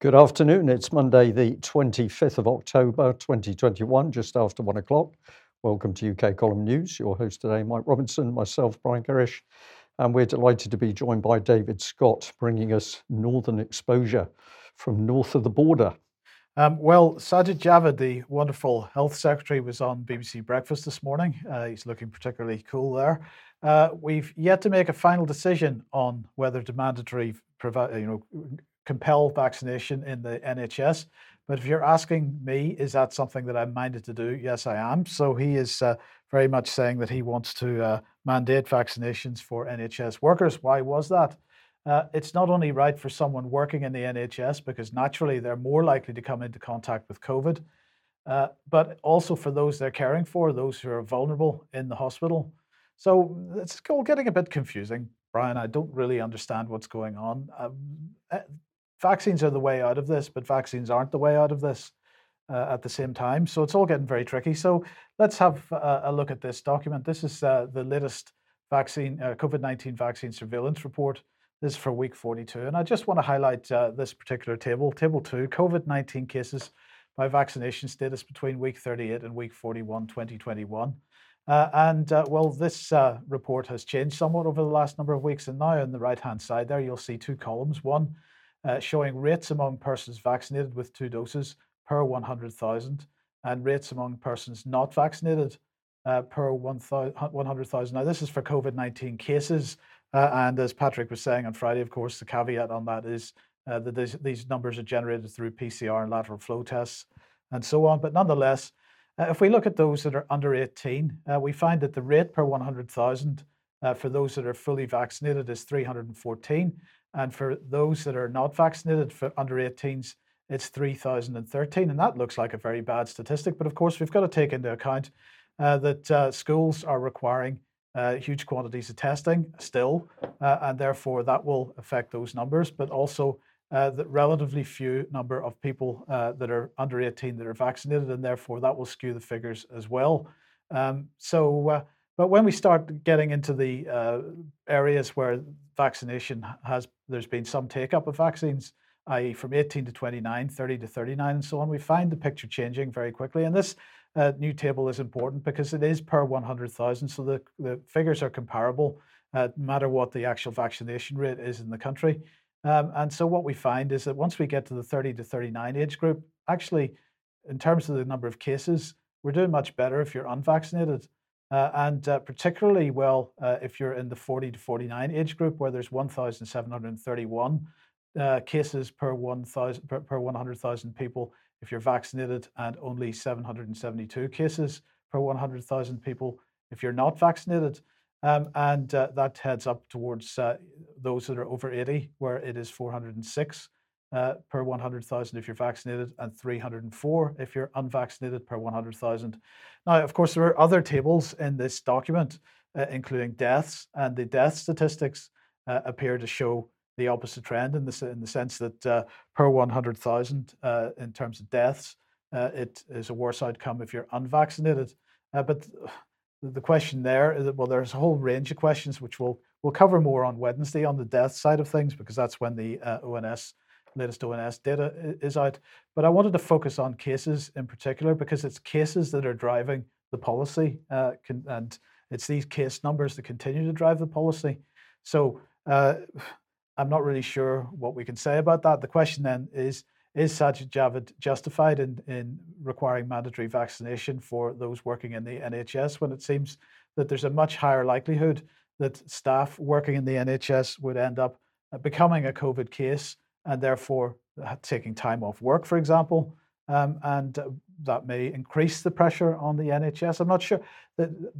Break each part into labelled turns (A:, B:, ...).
A: Good afternoon. It's Monday, the 25th of October 2021, just after one o'clock. Welcome to UK Column News. Your host today, Mike Robinson, myself, Brian Gerrish, and we're delighted to be joined by David Scott, bringing us northern exposure from north of the border.
B: Um, well, Sajid Javid, the wonderful health secretary, was on BBC Breakfast this morning. Uh, he's looking particularly cool there. Uh, we've yet to make a final decision on whether to mandatory provide, you know, compel vaccination in the NHS. But if you're asking me, is that something that I'm minded to do? Yes, I am. So he is uh, very much saying that he wants to uh, mandate vaccinations for NHS workers. Why was that? Uh, it's not only right for someone working in the NHS because naturally they're more likely to come into contact with COVID, uh, but also for those they're caring for, those who are vulnerable in the hospital. So it's all getting a bit confusing, Brian. I don't really understand what's going on. Um, eh, vaccines are the way out of this, but vaccines aren't the way out of this uh, at the same time. So it's all getting very tricky. So let's have a, a look at this document. This is uh, the latest vaccine uh, COVID 19 vaccine surveillance report. This is for week 42. And I just want to highlight uh, this particular table, table two COVID 19 cases by vaccination status between week 38 and week 41, 2021. Uh, and uh, well, this uh, report has changed somewhat over the last number of weeks. And now on the right hand side there, you'll see two columns. One uh, showing rates among persons vaccinated with two doses per 100,000 and rates among persons not vaccinated uh, per 100,000. Now, this is for COVID 19 cases. Uh, and as Patrick was saying on Friday, of course, the caveat on that is uh, that these, numbers are generated through PCR and lateral flow tests and so on. But nonetheless, uh, if we look at those that are under 18, uh, we find that the rate per 100,000 for those that are fully vaccinated is 314 and for those that are not vaccinated for under 18s, it's 3,013. And that looks like a very bad statistic. But of course, we've got to take into account uh, that uh, schools are requiring uh, huge quantities of testing still, uh, and therefore that will affect those numbers. But also, uh, the relatively few number of people uh, that are under 18 that are vaccinated, and therefore that will skew the figures as well. Um, so, but when we start getting into the areas where vaccination has there's been some take up of vaccines, i.e., from 18 to 29, 30 to 39, and so on. We find the picture changing very quickly. And this uh, new table is important because it is per 100,000, so the, the figures are comparable uh, no matter what the actual vaccination rate is in the country. Um, and so what we find is that once we get to the 30 to 39 age group, actually, in terms of the number of cases, we're doing much better if you're unvaccinated. Uh, and uh, particularly well uh, if you're in the 40 to 49 age group, where there's 1,731 uh, cases per 1,000 per, per 100,000 people if you're vaccinated, and only 772 cases per 100,000 people if you're not vaccinated. Um, and uh, that heads up towards uh, those that are over 80, where it is 406 uh, per 100,000 if you're vaccinated and 304 if you're unvaccinated per 100,000. Now, of course, there are other tables in this document, uh, including deaths, and the death statistics uh, appear to show the opposite trend in the, in the sense that uh, per 100,000 uh, in terms of deaths, uh, it is a worse outcome if you're unvaccinated. but the question there is that, well, there's a whole range of questions which we'll, we'll cover more on Wednesday on the death side of things, because that's when the ONS latest ONS data is out. But I wanted to focus on cases in particular because it's cases that are driving the policy, uh, and it's these case numbers that continue to drive the policy. So uh, I'm not really sure what we can say about that. The question then is Is Sajid Javid justified in, in requiring mandatory vaccination for those working in the NHS when it seems that there's a much higher likelihood that staff working in the NHS would end up uh, becoming a COVID case and therefore uh, taking time off work, for example, um, and uh, that may increase the pressure on the NHS. I'm not sure.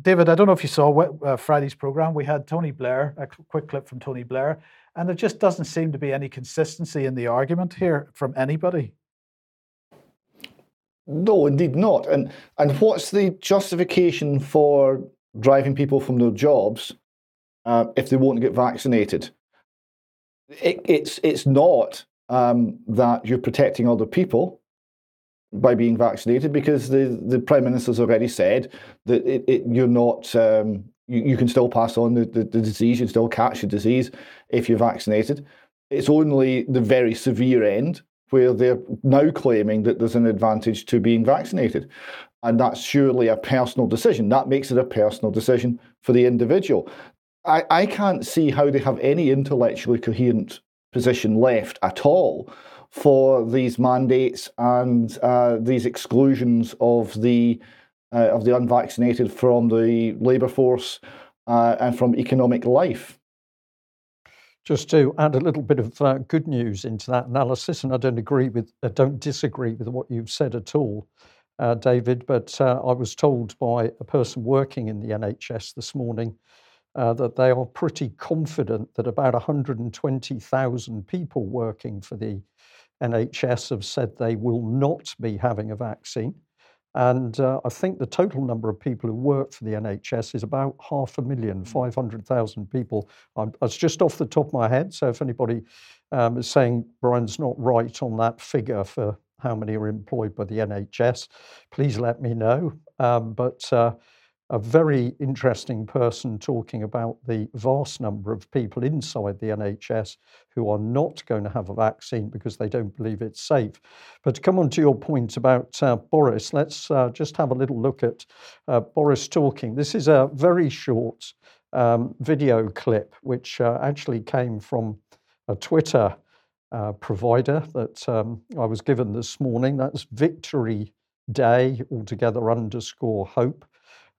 B: David, I don't know if you saw uh, Friday's program. We had Tony Blair, a quick clip from Tony Blair, and there just doesn't seem to be any consistency in the argument here from anybody.
C: No, indeed not. And and what's the justification for driving people from their jobs uh, if they won't get vaccinated? It, it's it's not um, that you're protecting other people by being vaccinated because the, the prime minister's already said that it, it, you're not um, you, you can still pass on the, the, the disease you can still catch the disease if you're vaccinated it's only the very severe end where they're now claiming that there's an advantage to being vaccinated. And that's surely a personal decision. That makes it a personal decision for the individual. I, I can't see how they have any intellectually coherent position left at all for these mandates and uh, these exclusions of the uh, of the unvaccinated from the labour force uh, and from economic life.
A: Just to add a little bit of uh, good news into that analysis, and I don't agree with, I don't disagree with what you've said at all, uh, David. But uh, I was told by a person working in the NHS this morning uh, that they are pretty confident that about 120,000 people working for the NHS have said they will not be having a vaccine. And uh, I think the total number of people who work for the NHS is about half a million, mm. 500,000 people. I'm, that's just off the top of my head. So if anybody um, is saying Brian's not right on that figure for how many are employed by the NHS, please let me know. Um, but uh, a very interesting person talking about the vast number of people inside the NHS who are not going to have a vaccine because they don't believe it's safe. But to come on to your point about uh, Boris, let's uh, just have a little look at uh, Boris talking. This is a very short um, video clip which uh, actually came from a Twitter uh, provider that um, I was given this morning. That's Victory Day, altogether underscore hope.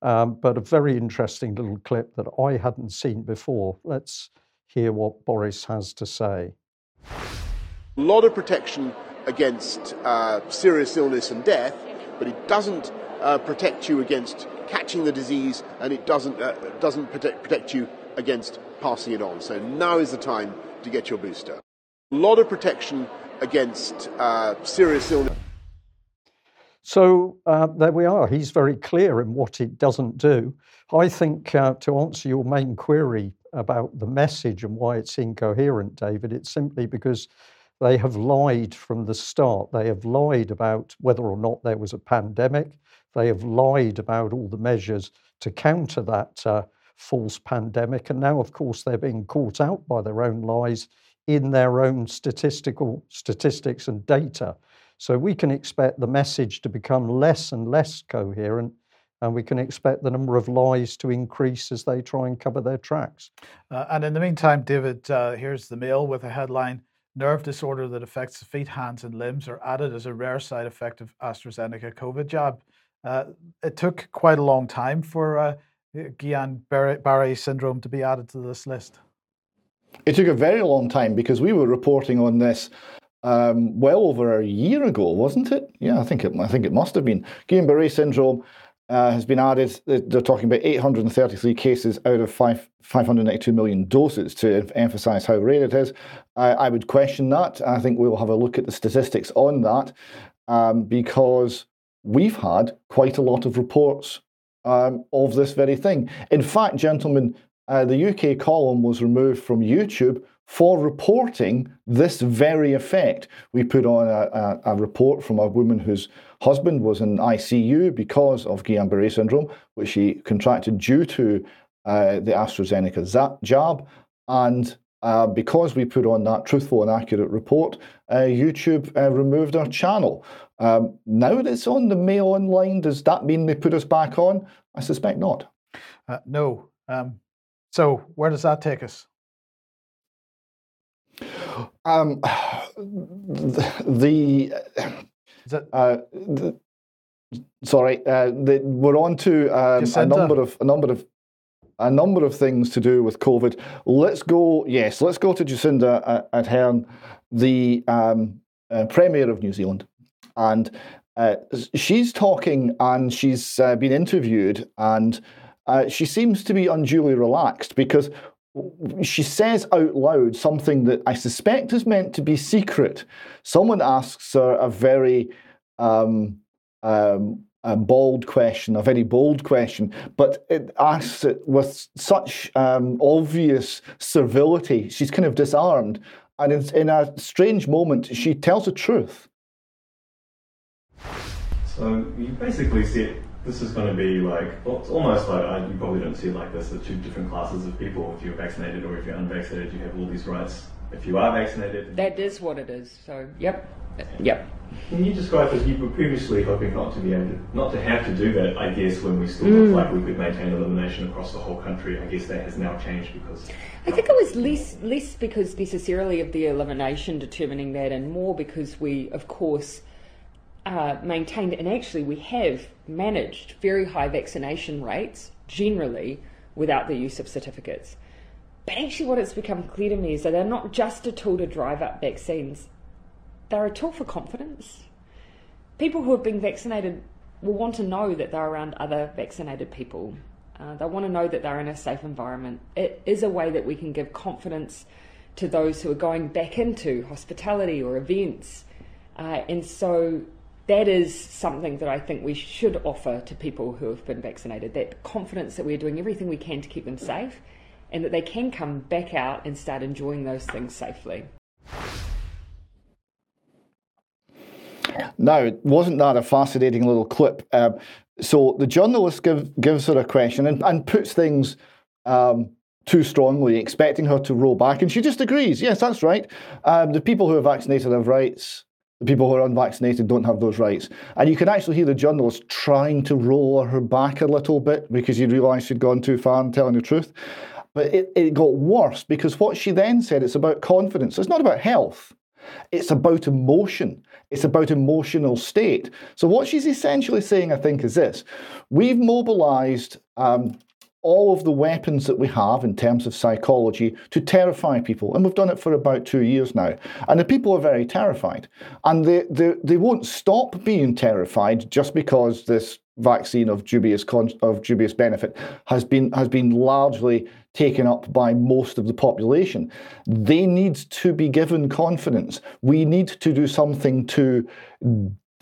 A: Um, but a very interesting little clip that I hadn't seen before. Let's hear what Boris has to say.
D: A lot of protection against uh, serious illness and death, but it doesn't uh, protect you against catching the disease, and it doesn't uh, doesn't protect, protect you against passing it on. So now is the time to get your booster. A lot of protection against uh, serious illness.
A: So uh, there we are. He's very clear in what it doesn't do. I think uh, to answer your main query about the message and why it's incoherent, David, it's simply because they have lied from the start. They have lied about whether or not there was a pandemic. They have lied about all the measures to counter that uh, false pandemic. And now, of course, they're being caught out by their own lies in their own statistical statistics and data. So we can expect the message to become less and less coherent, and we can expect the number of lies to increase as they try and cover their tracks.
B: Uh, and in the meantime, David, uh, here's the mail with a headline Nerve disorder that affects the feet, hands, and limbs are added as a rare side effect of AstraZeneca COVID jab. Uh, it took quite a long time for uh, Guillain Barre syndrome to be added to this list.
C: It took a very long time because we were reporting on this um, well over a year ago, wasn't it? Yeah, I think it. I think it must have been. Guillain-Barré syndrome uh, has been added. They're talking about 833 cases out of 5, 592 million doses to emphasise how rare it is. I, I, would question that. I think we'll have a look at the statistics on that um, because we've had quite a lot of reports um, of this very thing. In fact, gentlemen, uh, the UK column was removed from YouTube for reporting this very effect. We put on a, a, a, report from a woman whose husband was in ICU because of Guillain-Barré syndrome, which she contracted due to uh, the AstraZeneca jab. And uh, because we put on that truthful and accurate report, uh, YouTube uh, removed our channel. Um, now that it's on the Mail Online, does that mean they put us back on? I suspect not.
B: Uh, no. Um, so where does that take us?
C: Um, the, the, uh, the sorry, uh, the, we're on to um, a number of a number of a number of things to do with COVID. Let's go. Yes, let's go to Jacinda Ardern, the um, uh, Premier of New Zealand, and uh, she's talking and she's uh, been interviewed and. Uh, she seems to be unduly relaxed because she says out loud something that I suspect is meant to be secret. Someone asks her a very um, um, a bold question, a very bold question, but it asks it with such um, obvious servility. She's kind of disarmed. And in, in a strange moment, she tells the truth.
E: So you basically said this is going to be like, well, it's almost like, uh, you probably don't see it like this, the two different classes of people. If you're vaccinated or if you're unvaccinated, you have all these rights if you are vaccinated.
F: That is what it is. So, yep, yep.
E: Can you describe as you were previously hoping not to be able to, not to have to do that? I guess when we still looked like we could maintain elimination across the whole country. I guess that has now changed because
F: I think it was less less because necessarily of the elimination determining that, and more because we, of course, uh, maintained and actually we have managed very high vaccination rates generally without the use of certificates. But actually, what it's become clear to me is that they're not just a tool to drive up vaccines; they're a tool for confidence. People who have been vaccinated will want to know that they're around other vaccinated people. Uh, they want to know that they're in a safe environment. It is a way that we can give confidence to those who are going back into hospitality or events. Uh, and so that is something that I think we should offer to people who have been vaccinated that confidence that we're doing everything we can to keep them safe and that they can come back out and start enjoying those things safely.
C: Now, wasn't that a fascinating little clip? Um, so the journalist give, gives her a question and, and puts things um, too strongly, expecting her to roll back, and she just agrees. Yes, that's right. Um, the people who are vaccinated have rights. The people who are unvaccinated don't have those rights. And you can actually hear the journalist trying to roll her back a little bit because you realise she'd gone too far in telling the truth. But it, it got worse because what she then said, it's about confidence. It's not about health. It's about emotion. It's about emotional state. So, what she's essentially saying, I think, is this we've mobilized um, all of the weapons that we have in terms of psychology to terrify people. And we've done it for about two years now. And the people are very terrified. And they, they, they won't stop being terrified just because this vaccine of dubious con- of dubious benefit has been has been largely taken up by most of the population. They need to be given confidence. We need to do something to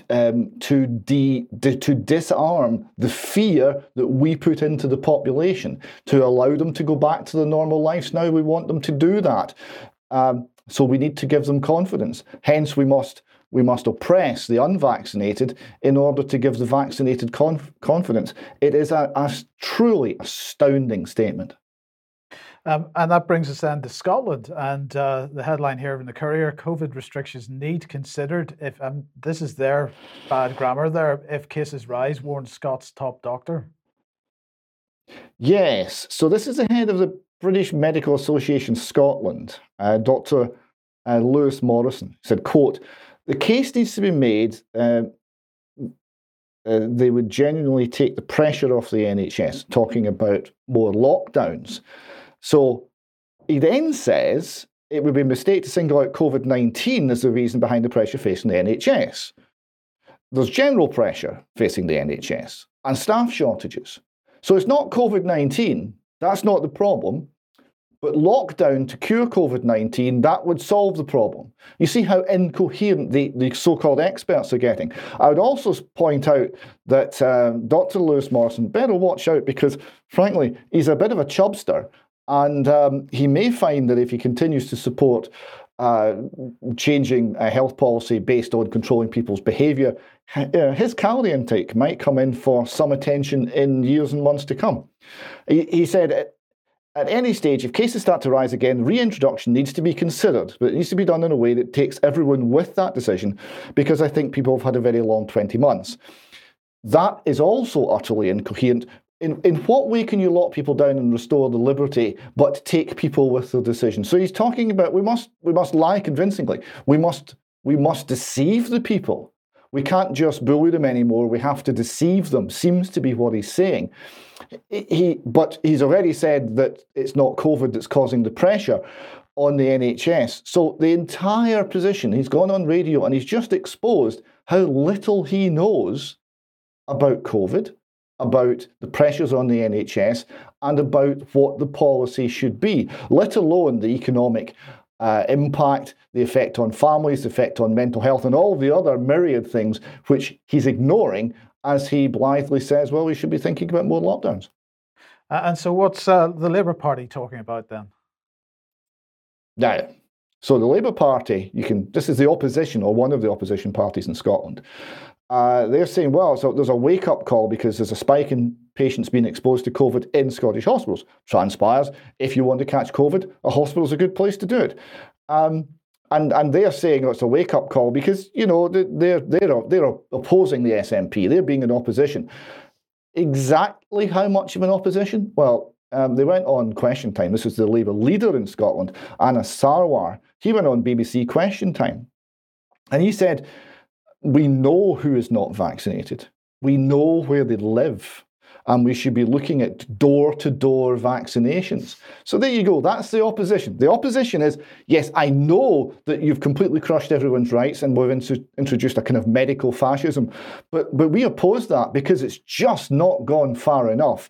C: um, to, de, de, to disarm the fear that we put into the population, to allow them to go back to the normal lives. Now we want them to do that. Um, so we need to give them confidence. Hence, we must we must oppress the unvaccinated in order to give the vaccinated conf- confidence. It is a, a truly astounding statement.
B: Um, and that brings us then to Scotland. And uh, the headline here in the Courier COVID restrictions need considered if, um, this is their bad grammar there, if cases rise, warns Scott's top doctor.
C: Yes. So this is the head of the British Medical Association Scotland, uh, Dr. Uh, Lewis Morrison, said, quote, the case needs to be made uh, uh, they would genuinely take the pressure off the NHS, talking about more lockdowns. So he then says it would be a mistake to single out COVID 19 as the reason behind the pressure facing the NHS. There's general pressure facing the NHS and staff shortages. So it's not COVID 19, that's not the problem. But lockdown to cure COVID 19, that would solve the problem. You see how incoherent the, the so called experts are getting. I would also point out that um, Dr. Lewis Morrison better watch out because, frankly, he's a bit of a chubster. And um, he may find that if he continues to support uh, changing a health policy based on controlling people's behaviour, uh, his calorie intake might come in for some attention in years and months to come. He, he said, at any stage, if cases start to rise again, reintroduction needs to be considered, but it needs to be done in a way that takes everyone with that decision, because I think people have had a very long 20 months. That is also utterly incoherent. In, in what way can you lock people down and restore the liberty, but take people with the decision? So he's talking about we must we must lie convincingly. We must we must deceive the people. We can't just bully them anymore. We have to deceive them. Seems to be what he's saying. He, but he's already said that it's not COVID that's causing the pressure on the NHS. So the entire position, he's gone on radio and he's just exposed how little he knows about COVID, about the pressures on the NHS, and about what the policy should be, let alone the economic uh, impact, the effect on families, the effect on mental health, and all the other myriad things which he's ignoring as he blithely says, well, we should be thinking about more lockdowns.
B: Uh, and so, what's uh, the Labour Party talking about then?
C: Now, so the Labour Party, you can. This is the opposition or one of the opposition parties in Scotland. Uh, they're saying, well, so there's a wake up call because there's a spike in patients being exposed to COVID in Scottish hospitals. Transpires, if you want to catch COVID, a hospital is a good place to do it. Um, and and they're saying it's a wake up call because you know they're they're they're opposing the SNP. They're being in opposition. Exactly how much of an opposition? Well, um, they went on Question Time. This was the Labour leader in Scotland, Anas Sarwar. He went on BBC Question Time, and he said, "We know who is not vaccinated. We know where they live." and we should be looking at door to door vaccinations. So there you go. That's the opposition. The opposition is yes, I know that you've completely crushed everyone's rights and we've introduced a kind of medical fascism, but, but we oppose that because it's just not gone far enough.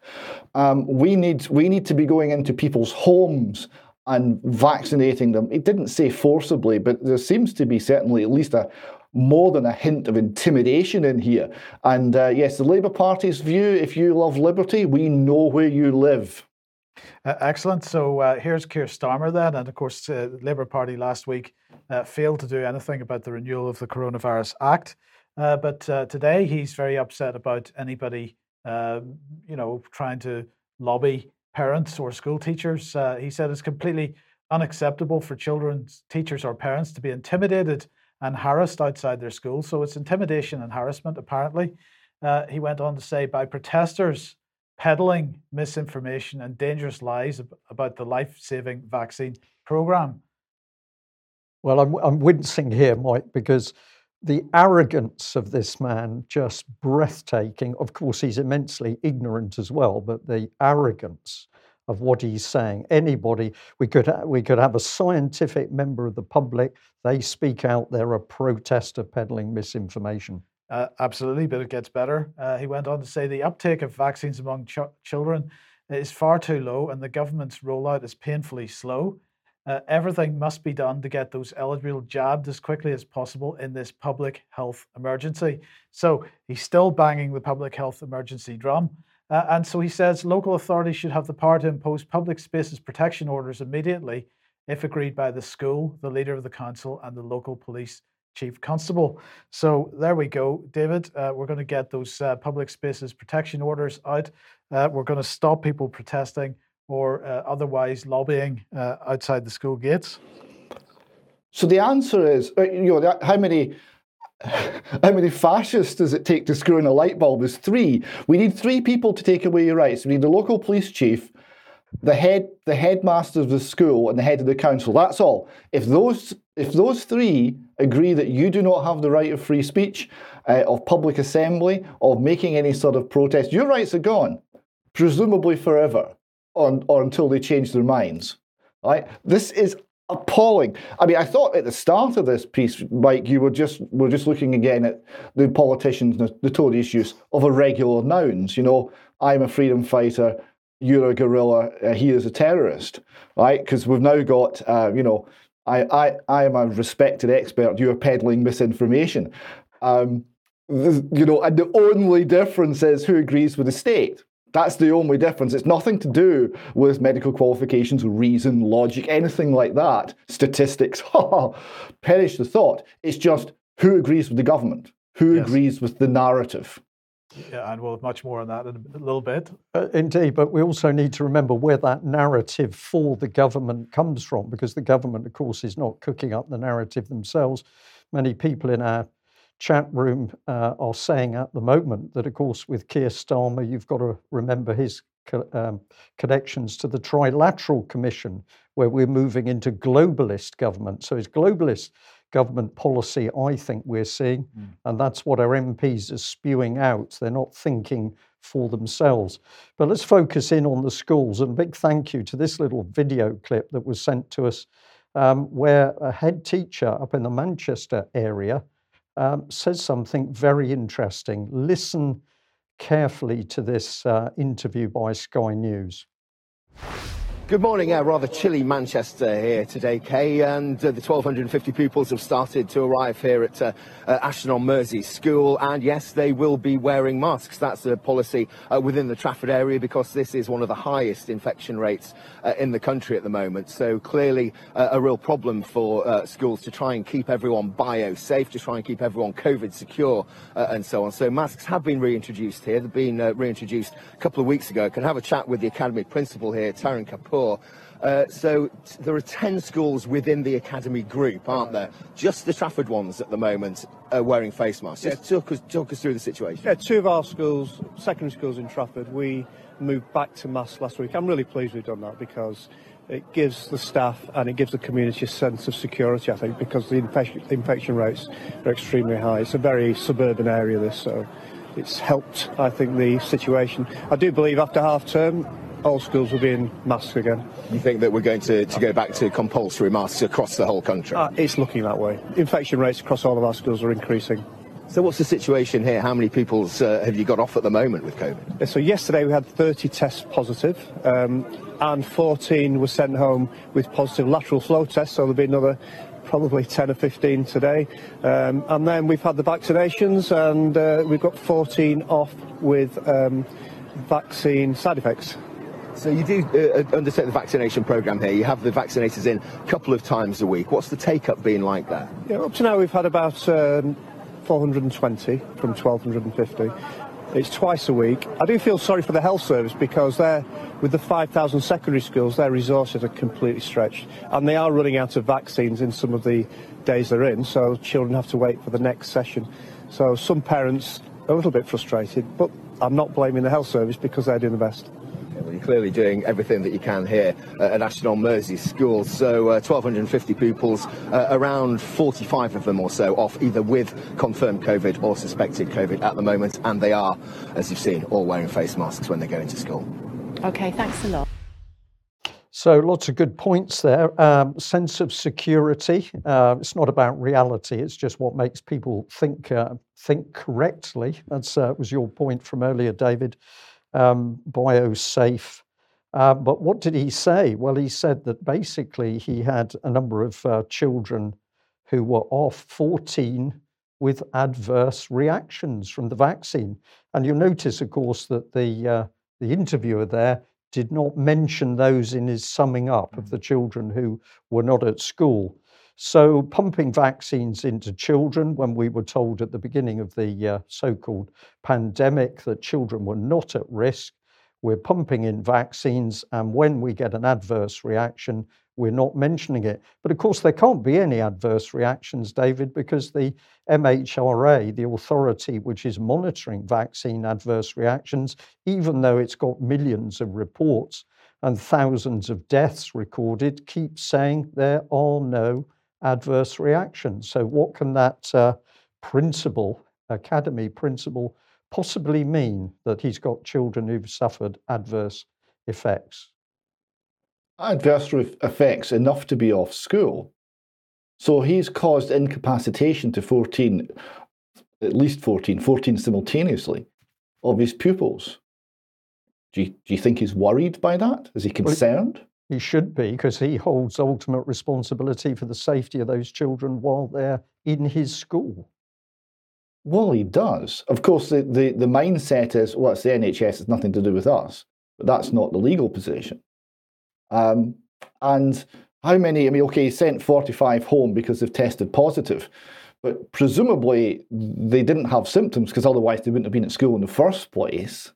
C: Um, we, need, we need to be going into people's homes and vaccinating them. It didn't say forcibly, but there seems to be certainly at least a more than a hint of intimidation in here. And uh, yes, the Labour Party's view if you love liberty, we know where you live.
B: Uh, excellent. So uh, here's Keir Starmer then. And of course, uh, Labour Party last week uh, failed to do anything about the renewal of the Coronavirus Act. Uh, but today he's very upset about anybody, you know, trying to lobby parents or school teachers. he said it's completely unacceptable for children, teachers, or parents to be intimidated and harassed outside their schools. So it's intimidation and harassment, apparently. Uh, he went on to say by protesters peddling misinformation and dangerous lies about the life saving vaccine program.
A: Well, I'm, I'm wincing here, Mike, because the arrogance of this man just breathtaking. Of course, he's immensely ignorant as well, but the arrogance of what he's saying. Anybody, we could we could have a scientific member of the public. They speak out. They're a protester peddling misinformation.
B: Uh, absolutely, but it gets better. Uh, he went on to say the uptake of vaccines among ch- children is far too low, and the government's rollout is painfully slow. Uh, everything must be done to get those eligible jabbed as quickly as possible in this public health emergency. So he's still banging the public health emergency drum. Uh, and so he says local authorities should have the power to impose public spaces protection orders immediately if agreed by the school, the leader of the council, and the local police chief constable. So there we go, David. Uh, we're going to get those uh, public spaces protection orders out. Uh, we're going to stop people protesting or uh, otherwise lobbying uh, outside the school gates.
C: So the answer is, you know, how many how many fascists does it take to screw in a light bulb? Is three. We need three people to take away your rights. We need the local police chief, the head, the headmaster of the school, and the head of the council. That's all. If those if those three agree that you do not have the right of free speech, uh, of public assembly, of making any sort of protest, your rights are gone, presumably forever, or, or until they change their minds. Right? This is appalling. I mean, I thought at the start of this piece, Mike, you were just were just looking again at the politicians, the, Tories' use of irregular nouns. You know, I'm a freedom fighter. You're a guerrilla. Uh, he is a terrorist, right? Because we've now got, uh, you know, I, I, I am a respected expert. You're peddling misinformation. Um, you know, and the only difference is who agrees with the state. That's the only difference. It's nothing to do with medical qualifications, reason, logic, anything like that. Statistics, perish the thought. It's just who agrees with the government, who yes. agrees with the narrative.
B: Yeah, and we'll have much more on that in a little bit.
A: Uh, indeed, but we also need to remember where that narrative for the government comes from, because the government, of course, is not cooking up the narrative themselves. Many people in our chat room uh, are saying at the moment that, of course, with Keir Starmer, you've got to remember his co- um, connections to the Trilateral Commission, where we're moving into globalist government. So it's globalist government policy, I think we're seeing, mm. and that's what our MPs are spewing out. They're not thinking for themselves. But let's focus in on the schools. And big thank you to this little video clip that was sent to us, um, where a head teacher up in the Manchester area um, says something very interesting. Listen carefully to this uh, interview by Sky News.
G: Good morning. A rather chilly Manchester here today, Kay, and uh, the 1,250 pupils have started to arrive here at uh, uh, Ashton on Mersey School, and yes, they will be wearing masks. That's a policy uh, within the Trafford area because this is one of the highest infection rates uh, in the country at the moment. So clearly uh, a real problem for schools to try and keep everyone bio-safe, to try and keep everyone COVID secure, and so on. So masks have been reintroduced here. They've been reintroduced a couple of weeks ago. I can have a chat with the academy principal here, Taryn Kapoor poor. Uh, so t- there are 10 schools within the academy group, aren't there? Just the Trafford ones at the moment are wearing face masks. Just talk, us, talk us through the situation.
H: Yeah, two of our schools, secondary schools in Trafford, we moved back to masks last week. I'm really pleased we've done that because it gives the staff and it gives the community a sense of security, I think, because the infection, the infection rates are extremely high. It's a very suburban area, this, so it's helped, I think, the situation. I do believe after half term, all schools will be in masks again.
G: You think that we're going to, to go back to compulsory masks across the whole country?
H: Uh, it's looking that way. Infection rates across all of our schools are increasing.
G: So what's the situation here? How many people uh, have you got off at the moment with COVID?
H: So yesterday we had 30 tests positive, um, and 14 were sent home with positive lateral flow tests. So there'll be another probably 10 or 15 today. Um, and then we've had the vaccinations, and uh, we've got 14 off with um, vaccine side effects.
G: So you do uh, undertake the vaccination programme here. You have the vaccinators in a couple of times a week. What's the take-up been like there?
H: Yeah, up to now we've had about um, 420 from 1250. It's twice a week. I do feel sorry for the health service because they're, with the 5,000 secondary schools, their resources are completely stretched. And they are running out of vaccines in some of the days they're in, so children have to wait for the next session. So some parents are a little bit frustrated, but I'm not blaming the health service because they're doing the best.
G: Well, you're clearly doing everything that you can here at Ashton on Mersey School. So uh, 1,250 pupils, uh, around 45 of them or so off either with confirmed COVID or suspected COVID at the moment. And they are, as you've seen, all wearing face masks when they go into school.
I: Okay, thanks a lot.
A: So lots of good points there. Um, sense of security. Uh, it's not about reality. It's just what makes people think uh, think correctly. That uh, was your point from earlier, David. Um, biosafe. Uh, but what did he say? Well, he said that basically he had a number of uh, children who were off 14 with adverse reactions from the vaccine. And you'll notice, of course, that the uh, the interviewer there did not mention those in his summing up of the children who were not at school. So, pumping vaccines into children when we were told at the beginning of the uh, so called pandemic that children were not at risk, we're pumping in vaccines, and when we get an adverse reaction, we're not mentioning it. But of course, there can't be any adverse reactions, David, because the MHRA, the authority which is monitoring vaccine adverse reactions, even though it's got millions of reports and thousands of deaths recorded, keeps saying there are no adverse reactions. So, what can that uh, principle, academy principal, possibly mean that he's got children who've suffered adverse effects?
C: adverse effects enough to be off school. So he's caused incapacitation to 14, at least 14, 14 simultaneously of his pupils. Do you, do you think he's worried by that? Is he concerned?
A: He should be, because he holds ultimate responsibility for the safety of those children while they're in his school.
C: Well, he does. Of course, the, the, the mindset is, well, it's the NHS, it's nothing to do with us. But that's not the legal position. Um, and how many, I mean, okay, he sent 45 home because they've tested positive, but presumably they didn't have symptoms because otherwise they wouldn't have been at school in the first place.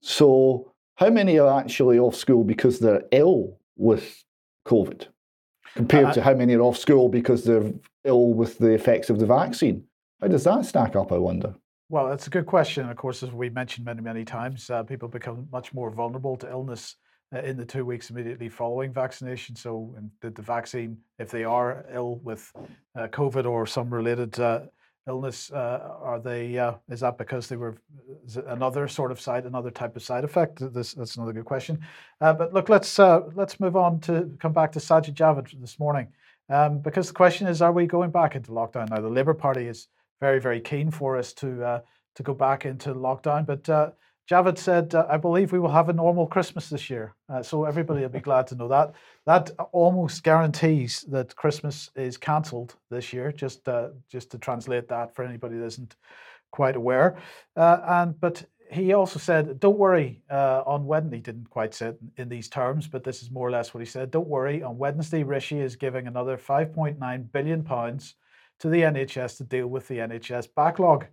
C: So, how many are actually off school because they're ill with COVID compared
B: Uh,
C: to how many are off school because they're ill with the effects of the vaccine? How does that stack up, I wonder?
B: Well, that's a good question. Of course, as we mentioned many, many times, uh, people become much more vulnerable to illness uh, in the two weeks immediately following vaccination. So, and the, the vaccine, if they are ill with uh, COVID or some related uh, illness, uh, are they? Uh, is that because they were another sort of side, another type of side effect? This that's another good question. Uh, but look, let's uh, let's move on to come back to Sajid Javid this morning, um, because the question is: Are we going back into lockdown now? The Labour Party is very, very keen for us to uh, to go back into lockdown. But Javid said, uh, "I believe we will have a normal Christmas this year." Uh, so everybody will be glad to know that. That almost guarantees that Christmas is cancelled this year. Just uh, just to translate that for anybody that isn't quite aware. Uh, and but he also said, "Don't worry." Uh, on Wednesday, he didn't quite say it in these terms, but this is more or less what he said. Don't worry. On Wednesday, Rishi is giving another 5.9 billion pounds to the NHS to deal with the NHS backlog.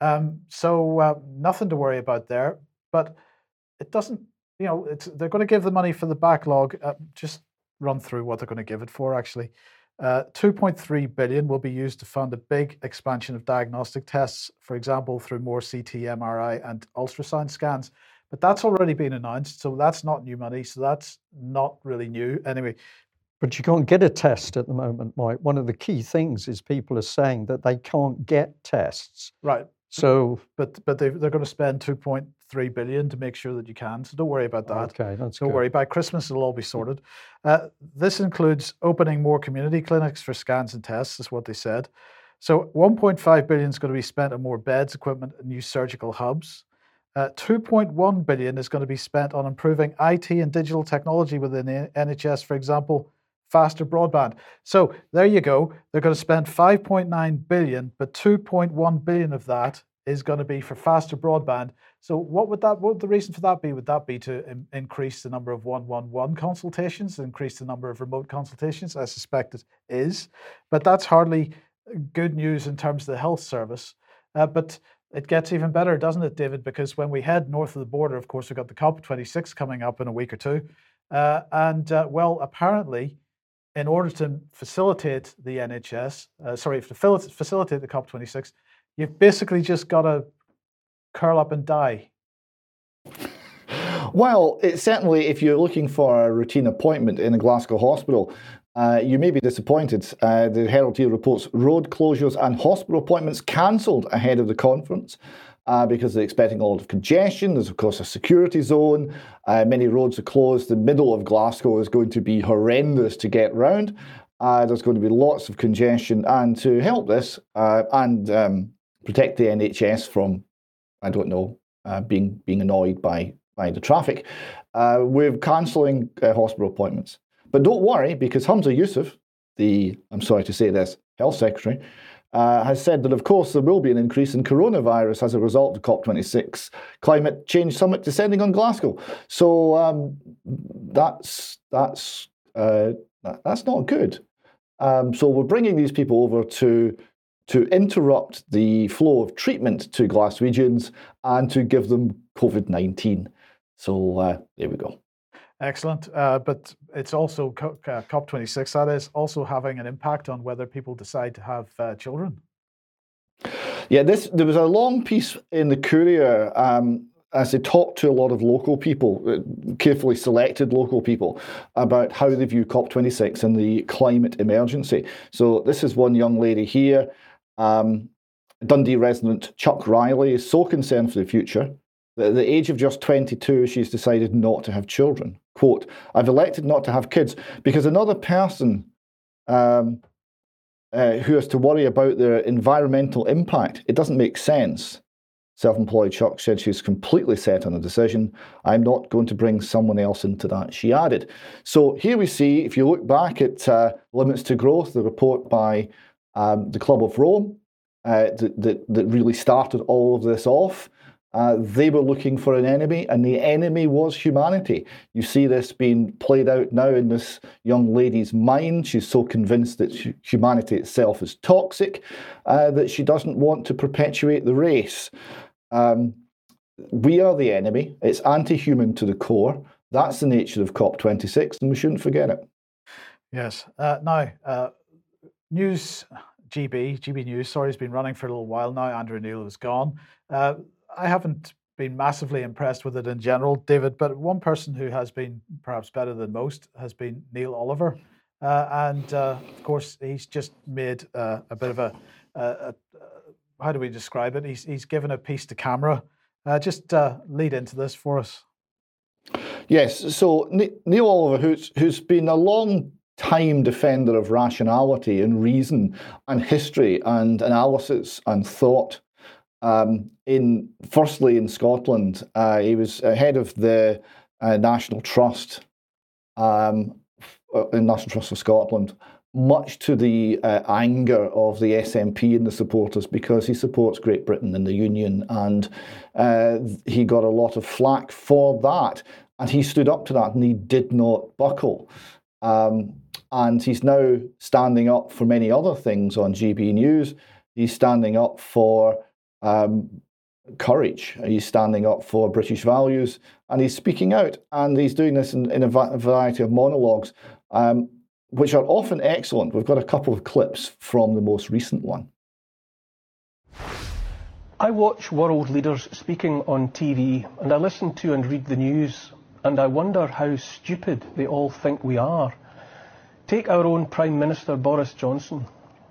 B: Um, so uh, nothing to worry about there. But it doesn't you know, it's, they're going to give the money for the backlog. Uh, just run through what they're going to give it for. Actually, uh, 2.3 billion will be used to fund a big expansion of diagnostic tests, for example, through more CT, MRI, and ultrasound scans. But that's already been announced, so that's not new money. So that's not really new. Anyway,
A: But you can't get a test at the moment, Mike. One of the key things is people are saying that they can't get tests.
B: right.
A: So,
B: But but they they're going to spend 2.3 billion to make sure that you can. So don't worry about that.
A: okay, that's
B: Don't
A: good.
B: worry, by Christmas it'll all be sorted. Uh, this includes opening more community clinics for scans and tests, is what they said. So 1.5 billion is going to be spent on more beds, equipment, and new surgical hubs. Uh, 2.1 billion is going to be spent on improving IT and digital technology within the NHS, for example, faster broadband. So there you go. They're going to spend 5.9 billion, but 2.1 billion of that is going to be for faster broadband. So what would that? What would the reason for that be? Would that be to in, increase the number of 111 consultations, increase the number of remote consultations? I suspect it is, but that's hardly good news in terms of the health service. Uh, but it gets even better, doesn't it, David? Because when we head north of the border, of course, we've got the COP26 coming up in a week or two, uh, and uh, well, apparently in order to facilitate the NHS, uh, sorry, to facilitate the COP26, you've basically just got to curl up and die.
C: Well, it's certainly if you're looking for a routine appointment in a Glasgow hospital, uh, you may be disappointed. Uh, the Herald here reports road closures and hospital appointments cancelled ahead of the conference. Uh, because they're expecting a lot of congestion. There's, of course, a security zone. Uh, many roads are closed. The middle of Glasgow is going to be horrendous to get round. Uh, there's going to be lots of congestion. And to help this uh, and um, protect the NHS from, I don't know, uh, being being annoyed by by the traffic, uh, we're cancelling hospital appointments. But don't worry, because Humza Yousaf, the I'm sorry to say this, health secretary, uh, has said that of course there will be an increase in coronavirus as a result of COP26 climate change summit descending on Glasgow. So um, that's that's uh, that's not good. Um, so we're bringing these people over to to interrupt the flow of treatment to Glaswegians and to give them COVID nineteen. So uh, there we go.
B: Excellent. Uh, but it's also uh, COP26, that is also having an impact on whether people decide to have uh, children.
C: Yeah, this there was a long piece in the Courier um, as they talked to a lot of local people, uh, carefully selected local people, about how they view COP26 and the climate emergency. So this is one young lady here. Um, Dundee resident Chuck Riley is so concerned for the future at the age of just 22, she's decided not to have children. Quote, I've elected not to have kids because another person um, uh, who has to worry about their environmental impact. It doesn't make sense. Self employed Chuck said she's completely set on a decision. I'm not going to bring someone else into that, she added. So here we see, if you look back at uh, Limits to Growth, the report by um, the Club of Rome uh, that, that, that really started all of this off. Uh, they were looking for an enemy, and the enemy was humanity. You see this being played out now in this young lady's mind. She's so convinced that humanity itself is toxic uh, that she doesn't want to perpetuate the race. Um, we are the enemy. It's anti human to the core. That's the nature of COP26, and we shouldn't forget it.
B: Yes. Uh, now, uh, News GB, GB News, sorry, has been running for a little while now. Andrew Neil is gone. Uh, I haven't been massively impressed with it in general, David, but one person who has been perhaps better than most has been Neil Oliver. Uh, and uh, of course, he's just made uh, a bit of a, a, a, how do we describe it? He's, he's given a piece to camera. Uh, just uh, lead into this for us.
C: Yes, so Neil Oliver, who's, who's been a long time defender of rationality and reason and history and analysis and thought, um, in firstly in Scotland, uh, he was uh, head of the uh, National Trust, um, uh, in National Trust of Scotland, much to the uh, anger of the SNP and the supporters because he supports Great Britain and the Union, and uh, he got a lot of flack for that. And he stood up to that and he did not buckle. Um, and he's now standing up for many other things on GB News. He's standing up for um, courage. He's standing up for British values. and he's speaking out, and he's doing this in, in a, variety of monologues, um, which are often excellent. We've got a couple of clips from the most recent one.
J: I watch world leaders speaking on TV, and I listen to and read the news, and I wonder how stupid they all think we are. Take our own Prime Minister Boris Johnson.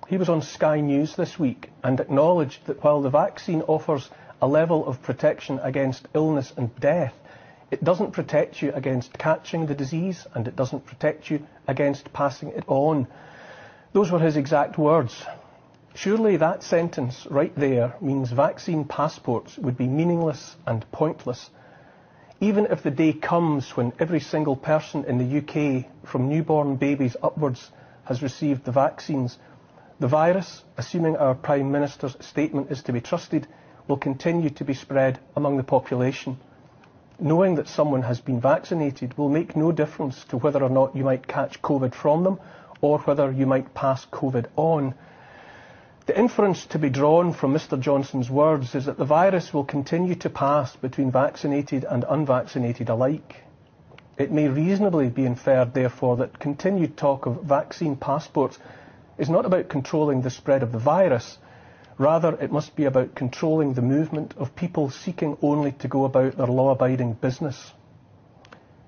J: He was on Sky News this week and acknowledged that while the vaccine offers a level of protection against illness and death, it doesn't protect you against catching the disease and it doesn't protect you against passing it on. Those were his exact words. Surely that sentence right there means vaccine passports would be meaningless and pointless. Even if the day comes when every single person in the UK, from newborn babies upwards, has received the vaccines, the virus, assuming our Prime Minister's statement is to be trusted, will continue to be spread among the population. Knowing that someone has been vaccinated will make no difference to whether or not you might catch COVID from them or whether you might pass COVID on. The inference to be drawn from Mr Johnson's words is that the virus will continue to pass between vaccinated and unvaccinated alike. It may reasonably be inferred, therefore, that continued talk of vaccine passports is not about controlling the spread of the virus, Rather, it must be about controlling the movement of people seeking only to go about their law-abiding business.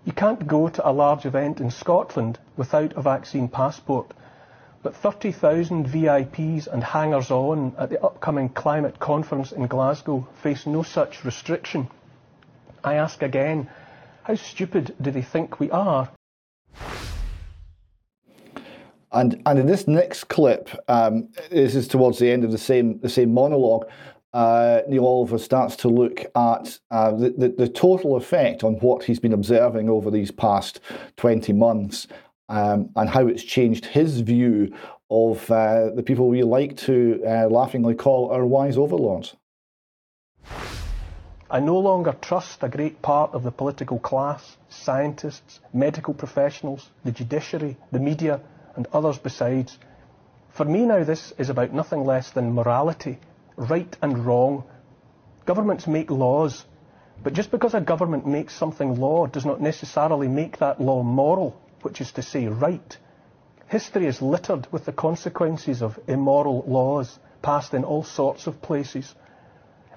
J: You can't go to a large event in Scotland without a vaccine passport, but 30,000 VIPs and hangers-on at the upcoming climate conference in Glasgow face no such restriction. I ask again, how stupid do they think we are
C: and and in this next clip, um, this is towards the end of the same the same monologue. Uh, Neil Oliver starts to look at uh, the, the, the total effect on what he's been observing over these past 20 months um, and how it's changed his view of uh, the people we like to uh, laughingly call our wise overlords.
J: I no longer trust a great part of the political class, scientists, medical professionals, the judiciary, the media, and others besides. For me now, this is about nothing less than morality, right and wrong. Governments make laws, but just because a government makes something law does not necessarily make that law moral, which is to say right. History is littered with the consequences of immoral laws passed in all sorts of places.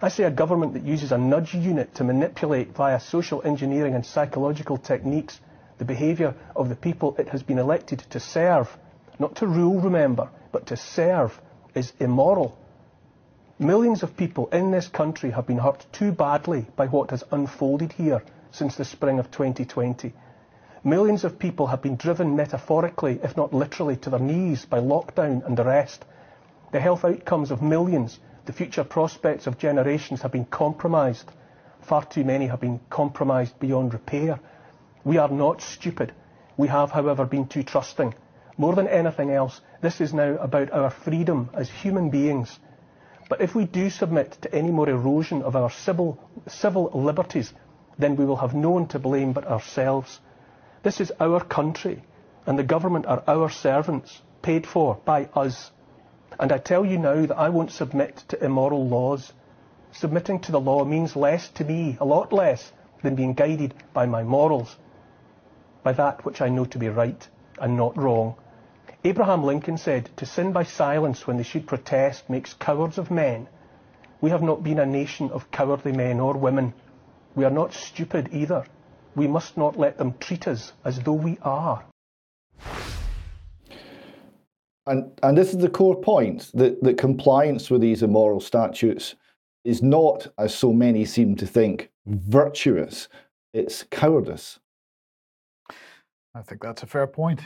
J: I say a government that uses a nudge unit to manipulate via social engineering and psychological techniques the behaviour of the people it has been elected to serve, not to rule, remember, but to serve, is immoral. Millions of people in this country have been hurt too badly by what has unfolded here since the spring of 2020. Millions of people have been driven metaphorically, if not literally, to their knees by lockdown and arrest. The health outcomes of millions, the future prospects of generations have been compromised. Far too many have been compromised beyond repair. We are not stupid. We have, however, been too trusting. More than anything else, this is now about our freedom as human beings. But if we do submit to any more erosion of our civil, civil liberties, then we will have no one to blame but ourselves. This is our country, and the government are our servants, paid for by us. And I tell you now that I won't submit to immoral laws. Submitting to the law means less to me, a lot less, than being guided by my morals by that which I know to be right and not wrong. Abraham Lincoln said, To sin by silence when they should protest makes cowards of men. We have not been a nation of cowardly men or women. We are not stupid either. We must not let them treat us as though we are.
C: And, and this is the core point that, that compliance with these immoral statutes is not, as so many seem to think, virtuous. It's cowardice.
B: I think that's a fair point.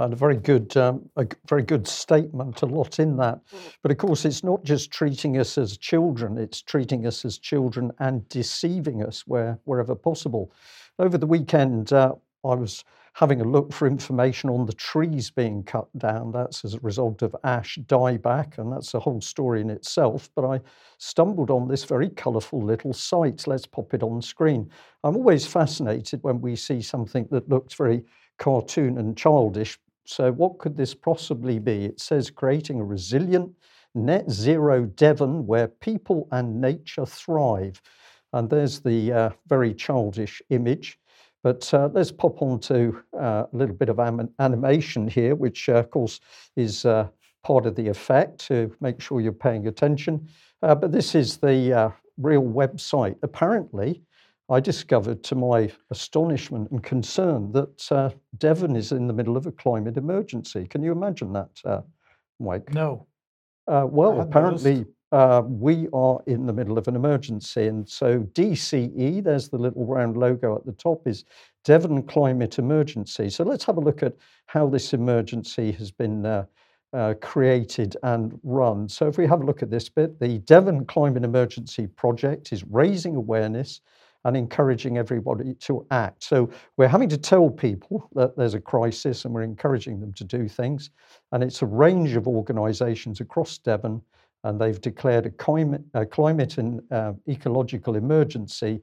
A: And a very good, um, a very good statement. A lot in that, but of course, it's not just treating us as children; it's treating us as children and deceiving us where wherever possible. Over the weekend, uh, I was having a look for information on the trees being cut down. That's as a result of ash dieback, and that's a whole story in itself. But I stumbled on this very colourful little site. Let's pop it on screen. I'm always fascinated when we see something that looks very cartoon and childish. So, what could this possibly be? It says creating a resilient net zero Devon where people and nature thrive. And there's the uh, very childish image. But uh, let's pop on to uh, a little bit of animation here, which, uh, of course, is uh, part of the effect to make sure you're paying attention. Uh, but this is the real website. Apparently, I discovered to my astonishment and concern that Devon is in the middle of a climate emergency. Can you imagine that, Mike?
B: No.
A: well, apparently, uh, we are in the middle of an emergency. And so DCE, there's the little round logo at the top, is Devon Climate Emergency. So let's have a look at how this emergency has been uh, uh, created and run. So if we have a look at this bit, the Devon Climate Emergency Project is raising awareness and encouraging everybody to act. So we're having to tell people that there's a crisis and we're encouraging them to do things. And it's a range of organisations across Devon and they've declared a climate, a climate and uh, ecological emergency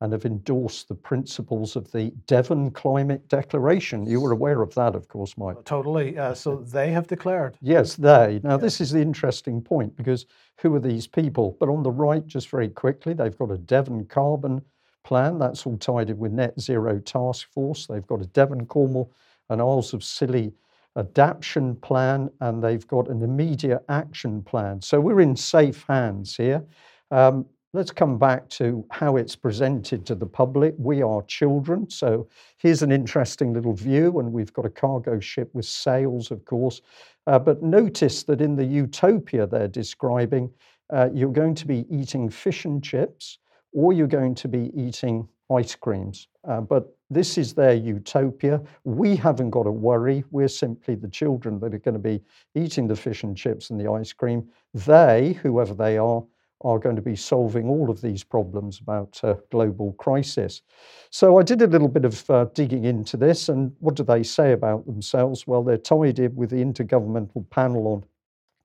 A: and have endorsed the principles of the Devon Climate Declaration. You were aware of that, of course, Mike.
B: Totally. Uh, so they have declared.
A: Yes, they. Now, yeah. this is the interesting point because who are these people? But on the right, just very quickly, they've got a Devon carbon plan. That's all tied in with Net Zero Task Force. They've got a Devon, Cornwall, and Isles of Scilly adaptation plan and they've got an immediate action plan. So we're in safe hands here. Um, let's come back to how it's presented to the public. We are children. So here's an interesting little view, and we've got a cargo ship with sails, of course. Uh, but notice that in the utopia they're describing, uh, you're going to be eating fish and chips, or you're going to be eating ice creams. Uh, but this is their utopia. We haven't got to worry. We're simply the children that are going to be eating the fish and chips and the ice cream. They, whoever they are, are going to be solving all of these problems about uh, global crisis. So I did a little bit of uh, digging into this, and what do they say about themselves? Well, they're tied in with the Intergovernmental Panel on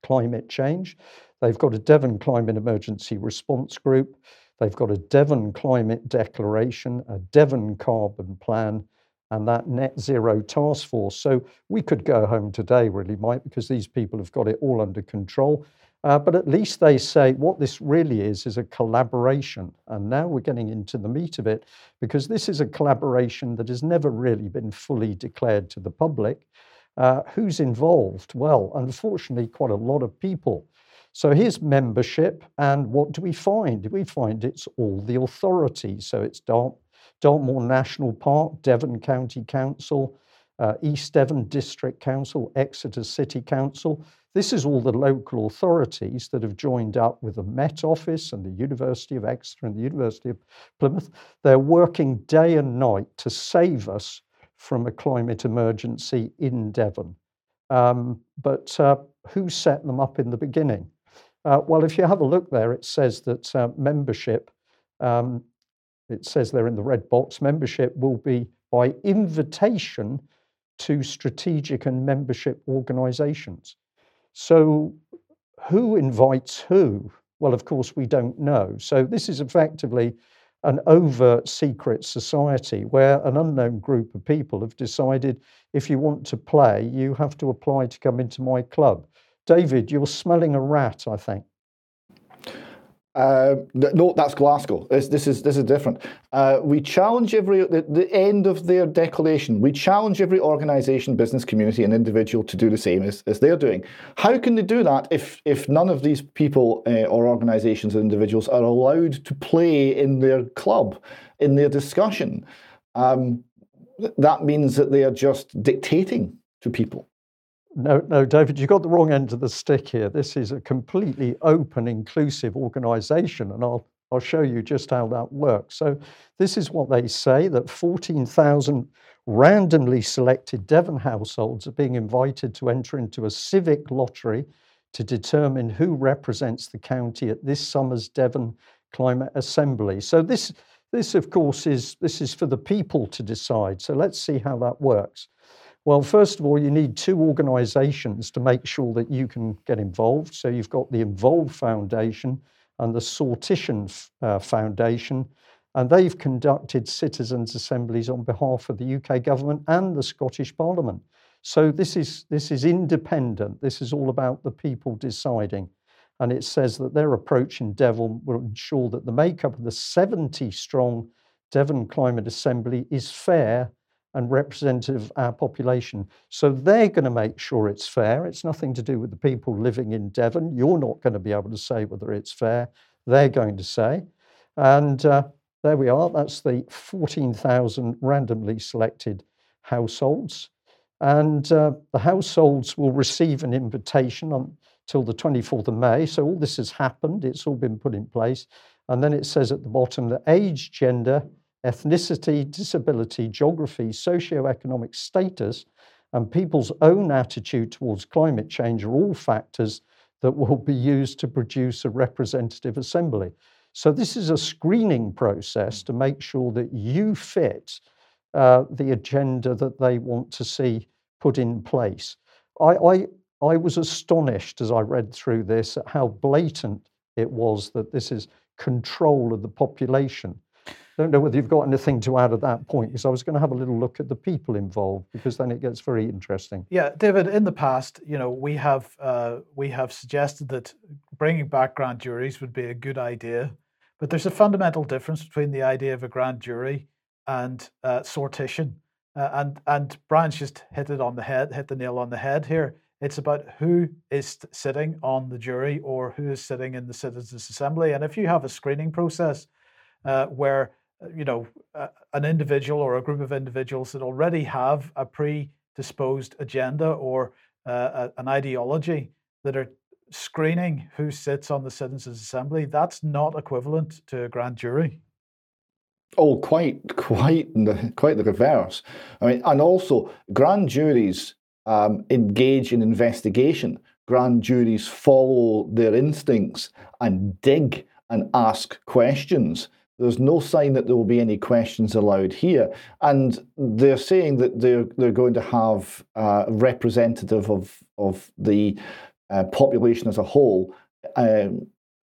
A: Climate Change. They've got a Devon Climate Emergency Response Group. They've got a Devon Climate Declaration, a Devon Carbon Plan, and that Net Zero Task Force. So we could go home today, really, Mike, because these people have got it all under control. Uh, but at least they say what this really is is a collaboration. And now we're getting into the meat of it because this is a collaboration that has never really been fully declared to the public. Uh, who's involved? Well, unfortunately, quite a lot of people. So here's membership, and what do we find? We find it's all the authorities. So it's Dart- Dartmoor National Park, Devon County Council, uh, East Devon District Council, Exeter City Council. This is all the local authorities that have joined up with the Met Office and the University of Exeter and the University of Plymouth. They're working day and night to save us from a climate emergency in Devon. Um, but uh, who set them up in the beginning? Uh, well, if you have a look there, it says that uh, membership, um, it says there in the red box, membership will be by invitation to strategic and membership organizations. So, who invites who? Well, of course, we don't know. So, this is effectively an overt secret society where an unknown group of people have decided if you want to play, you have to apply to come into my club. David, you're smelling a rat, I think.
C: Uh, no, that's Glasgow. This, this, is this is different. Uh, we challenge every the, the, end of their declaration. We challenge every organisation, business community, and individual to do the same as, as they're doing. How can they do that if if none of these people uh, or organisations or individuals are allowed to play in their club, in their discussion? Um, that means that they are just dictating to people.
A: No, no, David, you got the wrong end of the stick here. This is a completely open, inclusive organisation, and I'll I'll show you just how that works. So, this is what they say that 14,000 randomly selected Devon households are being invited to enter into a civic lottery to determine who represents the county at this summer's Devon Climate Assembly. So, this, this of course, is, this is for the people to decide. So, let's see how that works. Well, first of all, you need two organizations to make sure that you can get involved. So you've got the Involve Foundation and the Sortition uh, Foundation, and they've conducted citizens' assemblies on behalf of the UK government and the Scottish Parliament. So this is, this is independent. This is all about the people deciding. And it says that their approach in Devon will ensure that the makeup of the 70 strong Devon Climate Assembly is fair and representative of our population. So they're going to make sure it's fair. It's nothing to do with the people living in Devon. You're not going to be able to say whether it's fair. They're going to say. And uh, there we are. That's the 14,000 randomly selected households. And uh, the households will receive an invitation until the 24th of May. So all this has happened, it's all been put in place. And then it says at the bottom that age, gender, ethnicity, disability, geography, socioeconomic status, and people's own attitude towards climate change are all factors that will be used to produce a representative assembly. So, this is a screening process to make sure that you fit uh, the agenda that they want to see put in place. I, I, I was astonished as I read through this at how blatant it was that this is control of the population. Don't know whether you've got anything to add at that point, because I was going to have a little look at the people involved, because then it gets very interesting.
B: Yeah, David. In the past, you know, we have uh, we have suggested that bringing back grand juries would be a good idea, but there's a fundamental difference between the idea of a grand jury and uh, sortition. Uh, and and Brian's just hit it on the head, hit the nail on the head here. It's about who is sitting on the jury or who is sitting in the citizens' assembly. And if you have a screening process uh, where you know uh, an individual or a group of individuals that already have a predisposed agenda or uh, an ideology that are screening who sits on the citizens' assembly, that's not equivalent to a grand jury.
C: Oh, quite, quite, the, quite the reverse. I mean, and also grand juries um, engage in investigation. Grand juries follow their instincts and dig and ask questions. There's no sign that there will be any questions allowed here, and they're saying that they're they're going to have a representative of of the uh, population as a whole um,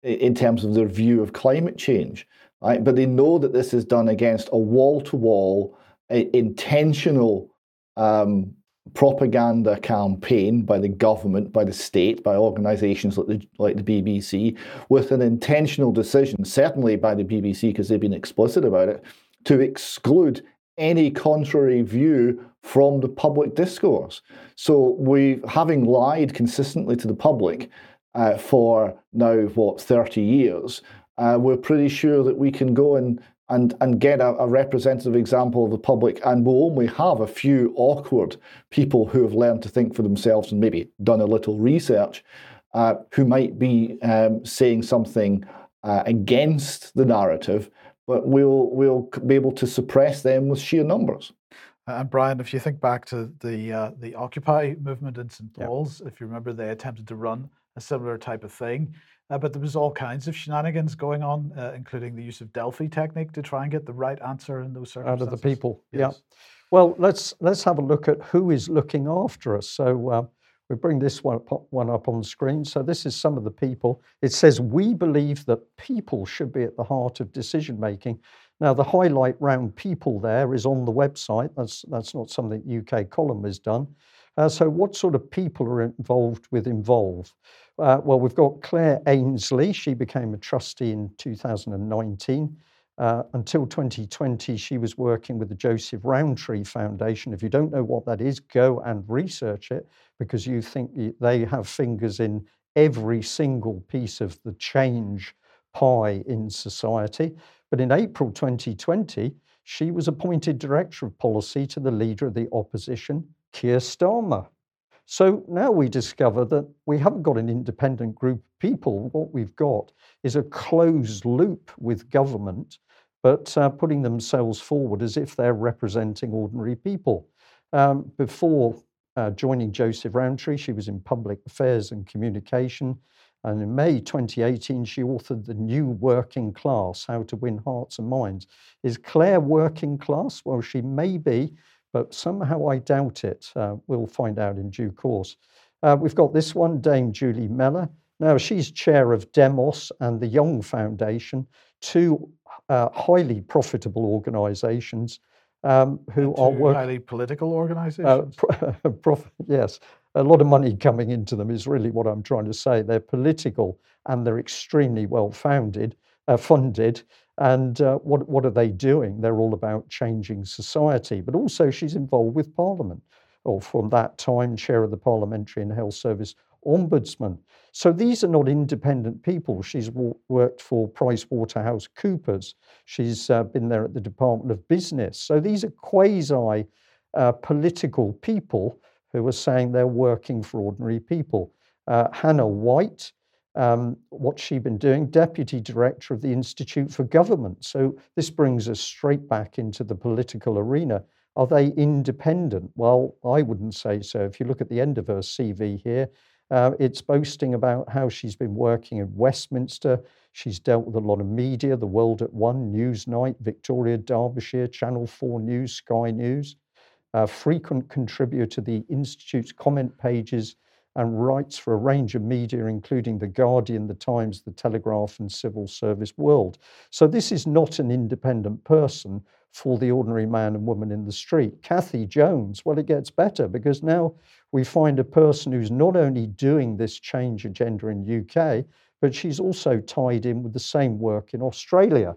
C: in terms of their view of climate change right? But they know that this is done against a wall-to-wall, intentional um, propaganda campaign by the government, by the state, by organisations like the, like the BBC, with an intentional decision, certainly by the BBC because they've been explicit about it, to exclude any contrary view from the public discourse. So we, having lied consistently to the public uh, for now what 30 years, uh, we're pretty sure that we can go and and and get a, a, representative example of the public, and we'll only have a few awkward people who have learned to think for themselves and maybe done a little research, uh, who might be um, saying something uh, against the narrative, but we'll we'll be able to suppress them with sheer numbers.
B: And Brian, if you think back to the uh, the Occupy movement in St Paul's, if you remember, they attempted to run a similar type of thing. Uh, but there was all kinds of shenanigans going on, uh, including the use of Delphi technique to try and get the right answer in those circumstances.
A: Out of the people,
B: yes.
A: yeah. Well, let's let's have a look at who is looking after us. So uh, we bring this one up, one up on the screen. So this is some of the people. It says we believe that people should be at the heart of decision making. Now the highlight round people there is on the website. That's that's not something UK column has done. Uh, so what sort of people are involved with Involve? Uh, well, we've got Claire Ainsley. She became a trustee in 2019. Uh, until 2020, she was working with the Joseph Rowntree Foundation. If you don't know what that is, go and research it because you think they have fingers in every single piece of the change pie in society. But in April 2020, she was appointed Director of Policy to the Leader of the Opposition, Keir Starmer. So now we discover that we haven't got an independent group of people. What we've got is a closed loop with government, but uh, putting themselves forward as if they're representing ordinary people. Um, before uh, joining Joseph Rowntree, she was in public affairs and communication. And in May 2018, she authored The New Working Class How to Win Hearts and Minds. Is Claire working class? Well, she may be, but somehow I doubt it. Uh, we'll find out in due course. Uh, we've got this one, Dame Julie Mellor. Now, she's chair of Demos and the Young Foundation, two uh, highly profitable organisations. um, who are working.
B: Highly political organisations.
A: Uh, prof, yes, a lot of money coming into them is really what I'm trying to say. They're political and they're extremely well founded, uh, funded. And uh, what what are they doing? They're all about changing society. But also, she's involved with Parliament, or from that time, chair of the Parliamentary and Health Service Ombudsman. So these are not independent people. She's worked for PricewaterhouseCoopers. She's uh, been there at the Department of Business. So these are quasi uh, political people who are saying they're working for ordinary people. Uh, Hannah White, um, what's she been doing? Deputy Director of the Institute for Government. So this brings us straight back into the political arena. Are they independent? Well, I wouldn't say so. If you look at the end of her CV here, uh, it's boasting about how she's been working in Westminster. She's dealt with a lot of media, The World at One, Newsnight, Victoria, Derbyshire, Channel 4 News, Sky News. A frequent contributor to the Institute's comment pages and writes for a range of media, including The Guardian, The Times, The Telegraph, and Civil Service World. So this is not an independent person for the ordinary man and woman in the street. Kathy Jones, well, it gets better because now we find a person who's not only doing this change agenda in UK, but she's also tied in with the same work in Australia.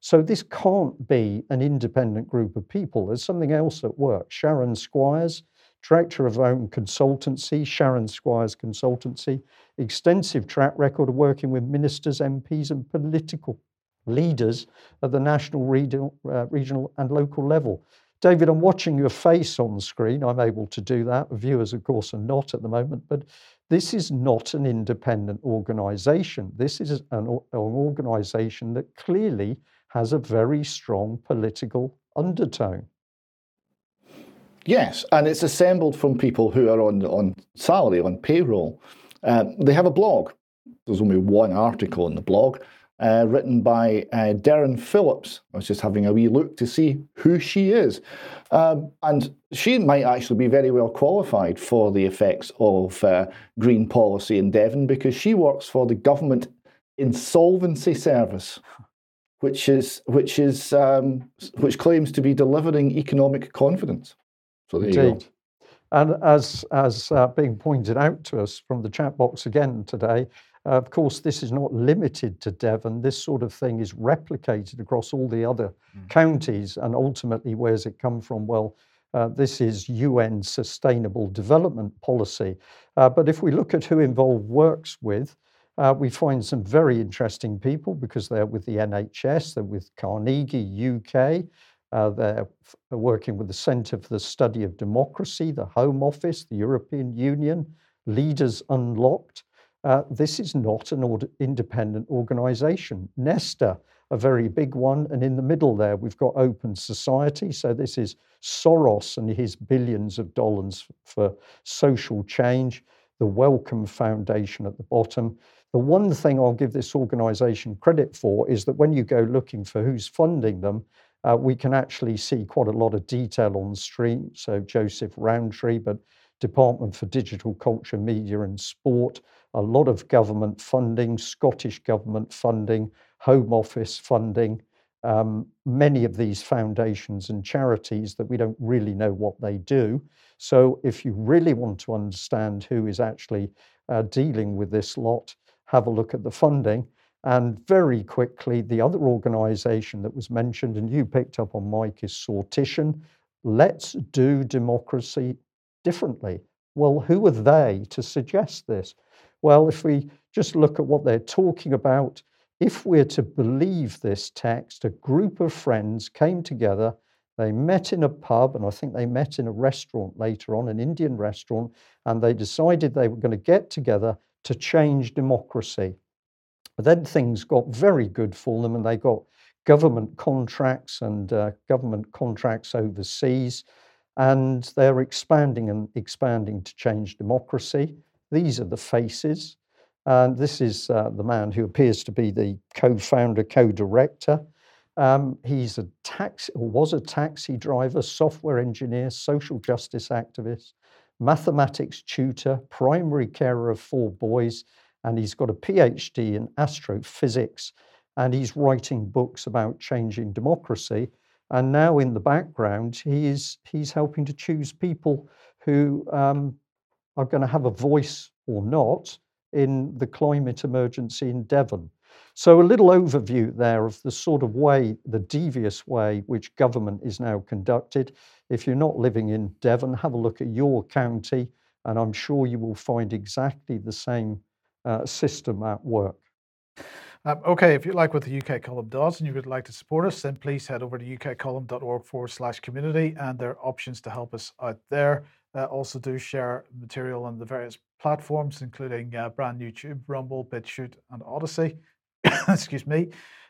A: So this can't be an independent group of people. There's something else at work. Sharon Squires, director of own consultancy, Sharon Squires Consultancy, extensive track record of working with ministers, MPs, and political leaders at the national, regional, uh, regional and local level. David, I'm watching your face on the screen. I'm able to do that. Viewers, of course, are not at the moment, but this is not an independent organization. This is an, an organization that clearly has a very strong political undertone.
C: Yes, and it's assembled from people who are on on salary, on payroll. Uh, they have a blog. There's only one article in the blog, uh, written by uh, Darren Phillips. I was just having a wee look to see who she is. Um, and she might actually be very well qualified for the effects of uh, green policy in Devon because she works for the Government Insolvency Service. Which is which is um, which claims to be delivering economic confidence. So there Indeed. you go.
A: And as as uh, being pointed out to us from the chat box again today, uh, of course, this is not limited to Devon. This sort of thing is replicated across all the other mm. counties. And ultimately, where's it come from? Well, uh, this is UN Sustainable Development Policy. Uh, but if we look at who Involve works with, uh, we find some very interesting people because they're with the NHS, they're with Carnegie UK, uh, they're working with the Centre for the Study of Democracy, the Home Office, the European Union, Leaders Unlocked. Uh, this is not an independent organization. Nesta, a very big one, and in the middle there we've got Open Society. So this is Soros and his billions of dollars for social change. The Wellcome Foundation at the bottom. The one thing I'll give this organization credit for is that when you go looking for who's funding them, uh, we can actually see quite a lot of detail on the screen. So Joseph Rowntree, but Department for Digital Culture, Media and Sport, a lot of government funding, Scottish government funding, Home Office funding, um, many of these foundations and charities that we don't really know what they do. So, if you really want to understand who is actually uh, dealing with this lot, have a look at the funding. And very quickly, the other organization that was mentioned, and you picked up on Mike, is Sortition. Let's do democracy differently. Well, who are they to suggest this? Well, if we just look at what they're talking about, if we're to believe this text, a group of friends came together, they met in a pub, and I think they met in a restaurant later on, an Indian restaurant, and they decided they were going to get together to change democracy. Then things got very good for them, and they got government contracts and uh, government contracts overseas, and they're expanding and expanding to change democracy. These are the faces. And this is uh, the man who appears to be the co founder, co director. Um, he's a taxi, or was a taxi driver, software engineer, social justice activist, mathematics tutor, primary carer of four boys, and he's got a PhD in astrophysics. And he's writing books about changing democracy. And now in the background, he is, he's helping to choose people who um, are going to have a voice or not in the climate emergency in Devon. So, a little overview there of the sort of way, the devious way which government is now conducted. If you're not living in Devon, have a look at your county, and I'm sure you will find exactly the same uh, system at work.
B: Um, okay, if you like what the UK column does and you would like to support us, then please head over to ukcolumn.org forward slash community and there are options to help us out there. Uh, also, do share material on the various platforms, including uh, Brand New Tube, Rumble, BitChute, and Odysee. Excuse me.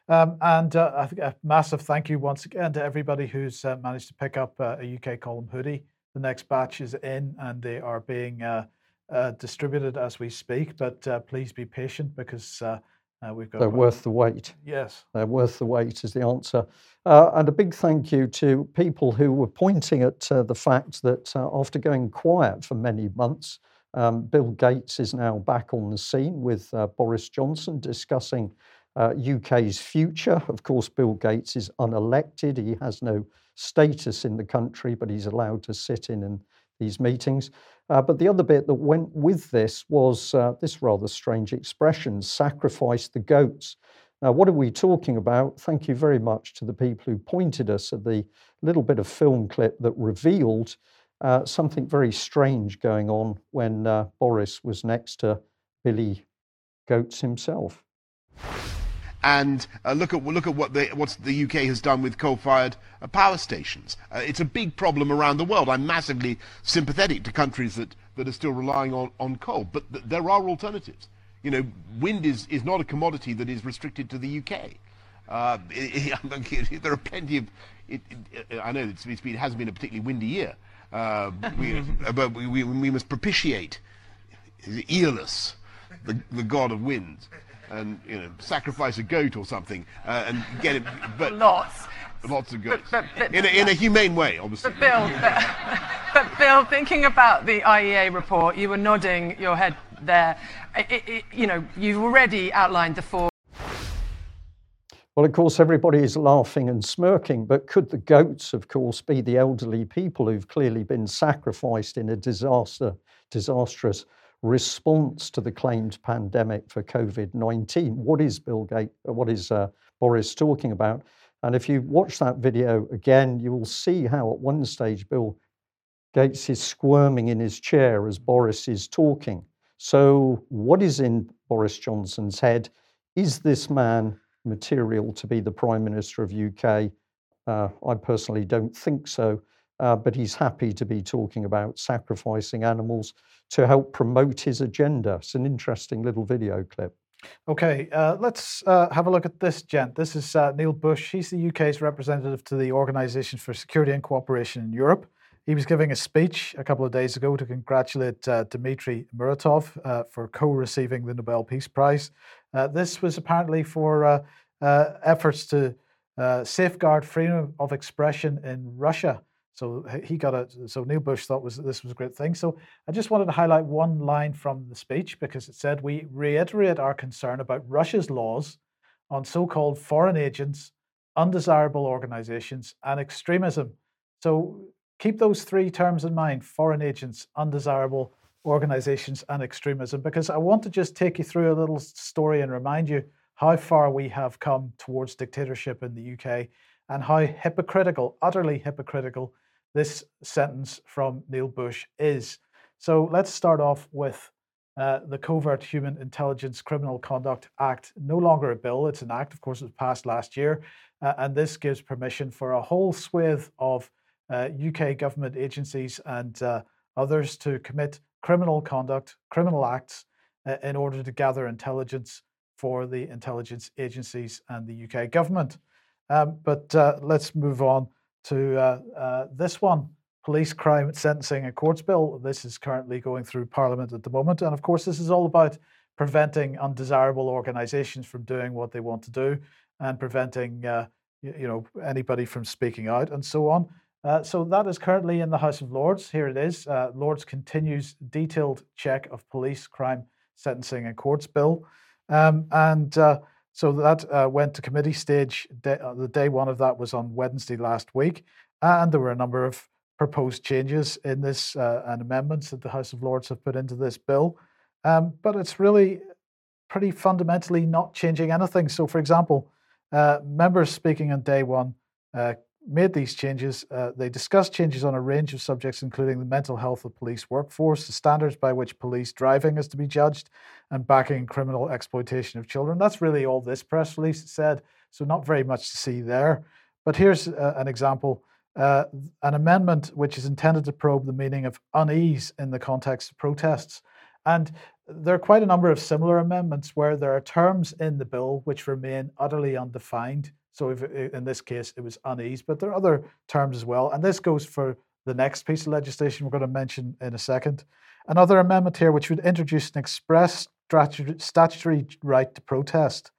B: Um, and uh, I think a massive thank you once again to everybody who's uh, managed to pick up uh, a UK column hoodie. The next batch is in and they are being uh, distributed as we speak. But please be patient because
A: uh, we've got They're worth the wait.
B: Yes.
A: They're worth the wait, is the answer. Uh, and a big thank you to people who were pointing at uh, the fact that uh, after going quiet for many months, um, Bill Gates is now back on the scene with uh, Boris Johnson discussing UK's uh, future. Of course, Bill Gates is unelected, he has no status in the country, but he's allowed to sit in and these meetings. Uh, but the other bit that went with this was uh, this rather strange expression sacrifice the goats. Now, what are we talking about? Thank you very much to the people who pointed us at the little bit of film clip that revealed uh, something very strange going on when uh, Boris was next to Billy Goats himself
D: and uh, look at look at what the what the UK has done with coal-fired uh, power stations. Uh, it's a big problem around the world. I'm massively sympathetic to countries that, that are still relying on, on coal, but th- there are alternatives. You know, wind is, is not a commodity that is restricted to the UK. Uh, it, it, there are plenty of. It, I know it's, it hasn't been a particularly windy year, uh, we, but we, we, we must propitiate Aeolus, the, the god of winds and you know sacrifice a goat or something uh, and get it.
K: But lots.
D: Lots of goats. But, but, but, in, a, in a humane way, obviously.
K: But Bill, but, Bill, thinking about the IEA report, you were nodding your head there. It, it, you know, you've already outlined the four.
A: Well, of course, everybody is laughing and smirking, but could the goats, of course, be the elderly people who've clearly been sacrificed in a disaster, disastrous response to the claimed pandemic for COVID 19. What is Bill Gates, what is uh, Boris talking about? And if you watch that video again, you will see how at one stage Bill Gates is squirming in his chair as Boris is talking. So, what is in Boris Johnson's head? Is this man material to be the Prime Minister of UK? Uh, I personally don't think so uh, but he's happy to be talking about sacrificing animals to help promote his agenda. It's an interesting little video clip.
B: Okay, uh, let's uh, have a look at this gent. This is uh, Neil Bush. He's the UK's representative to the Organisation for Security and Cooperation in Europe. He was giving a speech a couple of days ago to congratulate uh, Dmitry Muratov uh, for co receiving the Nobel Peace Prize. This was apparently for efforts to safeguard freedom of expression in Russia. So he got it. So Neil Bush thought was this was a great thing. So I just wanted to highlight one line from the speech because it said we reiterate our concern about Russia's laws on so-called foreign agents, undesirable organizations, and extremism. So keep those three terms in mind: foreign agents, undesirable organizations, and extremism. Because I want to just take you through a little story and remind you how far we have come towards dictatorship in the UK and how hypocritical, utterly hypocritical, this sentence from Neil Bush is. So let's start off with uh, the Covert Human Intelligence Criminal Conduct Act, no longer a bill, it's an act, of course, it was passed last year. Uh, and this gives permission for a whole swathe of uh, UK government agencies and uh, others to commit criminal conduct, criminal acts, uh, in order to gather intelligence for the intelligence agencies and the UK government. Um, but uh, let's move on to uh, uh, this one police crime sentencing and courts bill. This is currently going through Parliament at the moment. And of course, this is all about preventing undesirable organizations from doing what they want to do and preventing uh, you, know anybody from speaking out and so on. Uh, so that is currently in the House of Lords. Here it is. Uh, Lords continues detailed check of police crime sentencing and courts bill. Um, and uh, So that uh, went to committee stage. Day, uh, the day one of that was on Wednesday last week, and there were a number of proposed changes in this uh, and amendments that the House of Lords have put into this bill. Um, but it's really pretty fundamentally not changing anything. So, for example, uh, members speaking on day one uh, made these changes. Uh, they discussed changes on a range of subjects, including the mental health of police workforce, the standards by which police driving is to be judged, and backing criminal exploitation of children. That's really all this press release said. So, not very much to see there. But here's uh, an example. Uh, an amendment which is intended to probe the meaning of unease in the context of protests. And there are quite a number of similar amendments where there are terms in the bill which remain utterly undefined. So, if, in this case, it was unease, but there are other terms as well. And this goes for the next piece of legislation we're going to mention in a second. Another amendment here which would introduce an express statutory right to protest.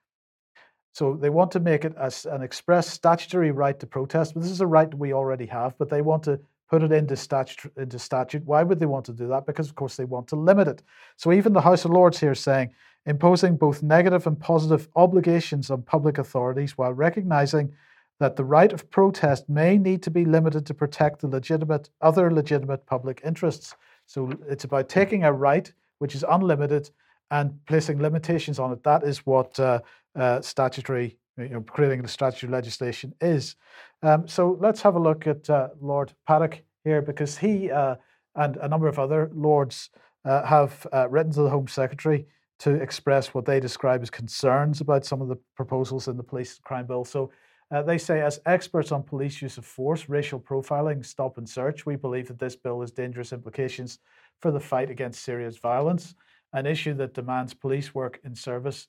B: So they want to make it as an express statutory right to protest, but this is a right we already have, but they want to put it into statute, into statute. Why would they want to do that? Because, of course, they want to limit it. So even the House of Lords here is saying imposing both negative and positive obligations on public authorities while recognizing that the right of protest may need to be limited to protect the legitimate other legitimate public interests. So it's about taking a right which is unlimited and placing limitations on it. That is what uh, uh, statutory you know, creating the statutory legislation is. Um, so let's have a look at uh, Lord Paddick here because he uh, and a number of other lords uh, have uh, written to the Home Secretary to express what they describe as concerns about some of the proposals in the police crime bill. So uh, they say, as experts on police use of force, racial profiling, stop and search, we believe that this bill has dangerous implications for the fight against serious violence, an issue that demands police work in service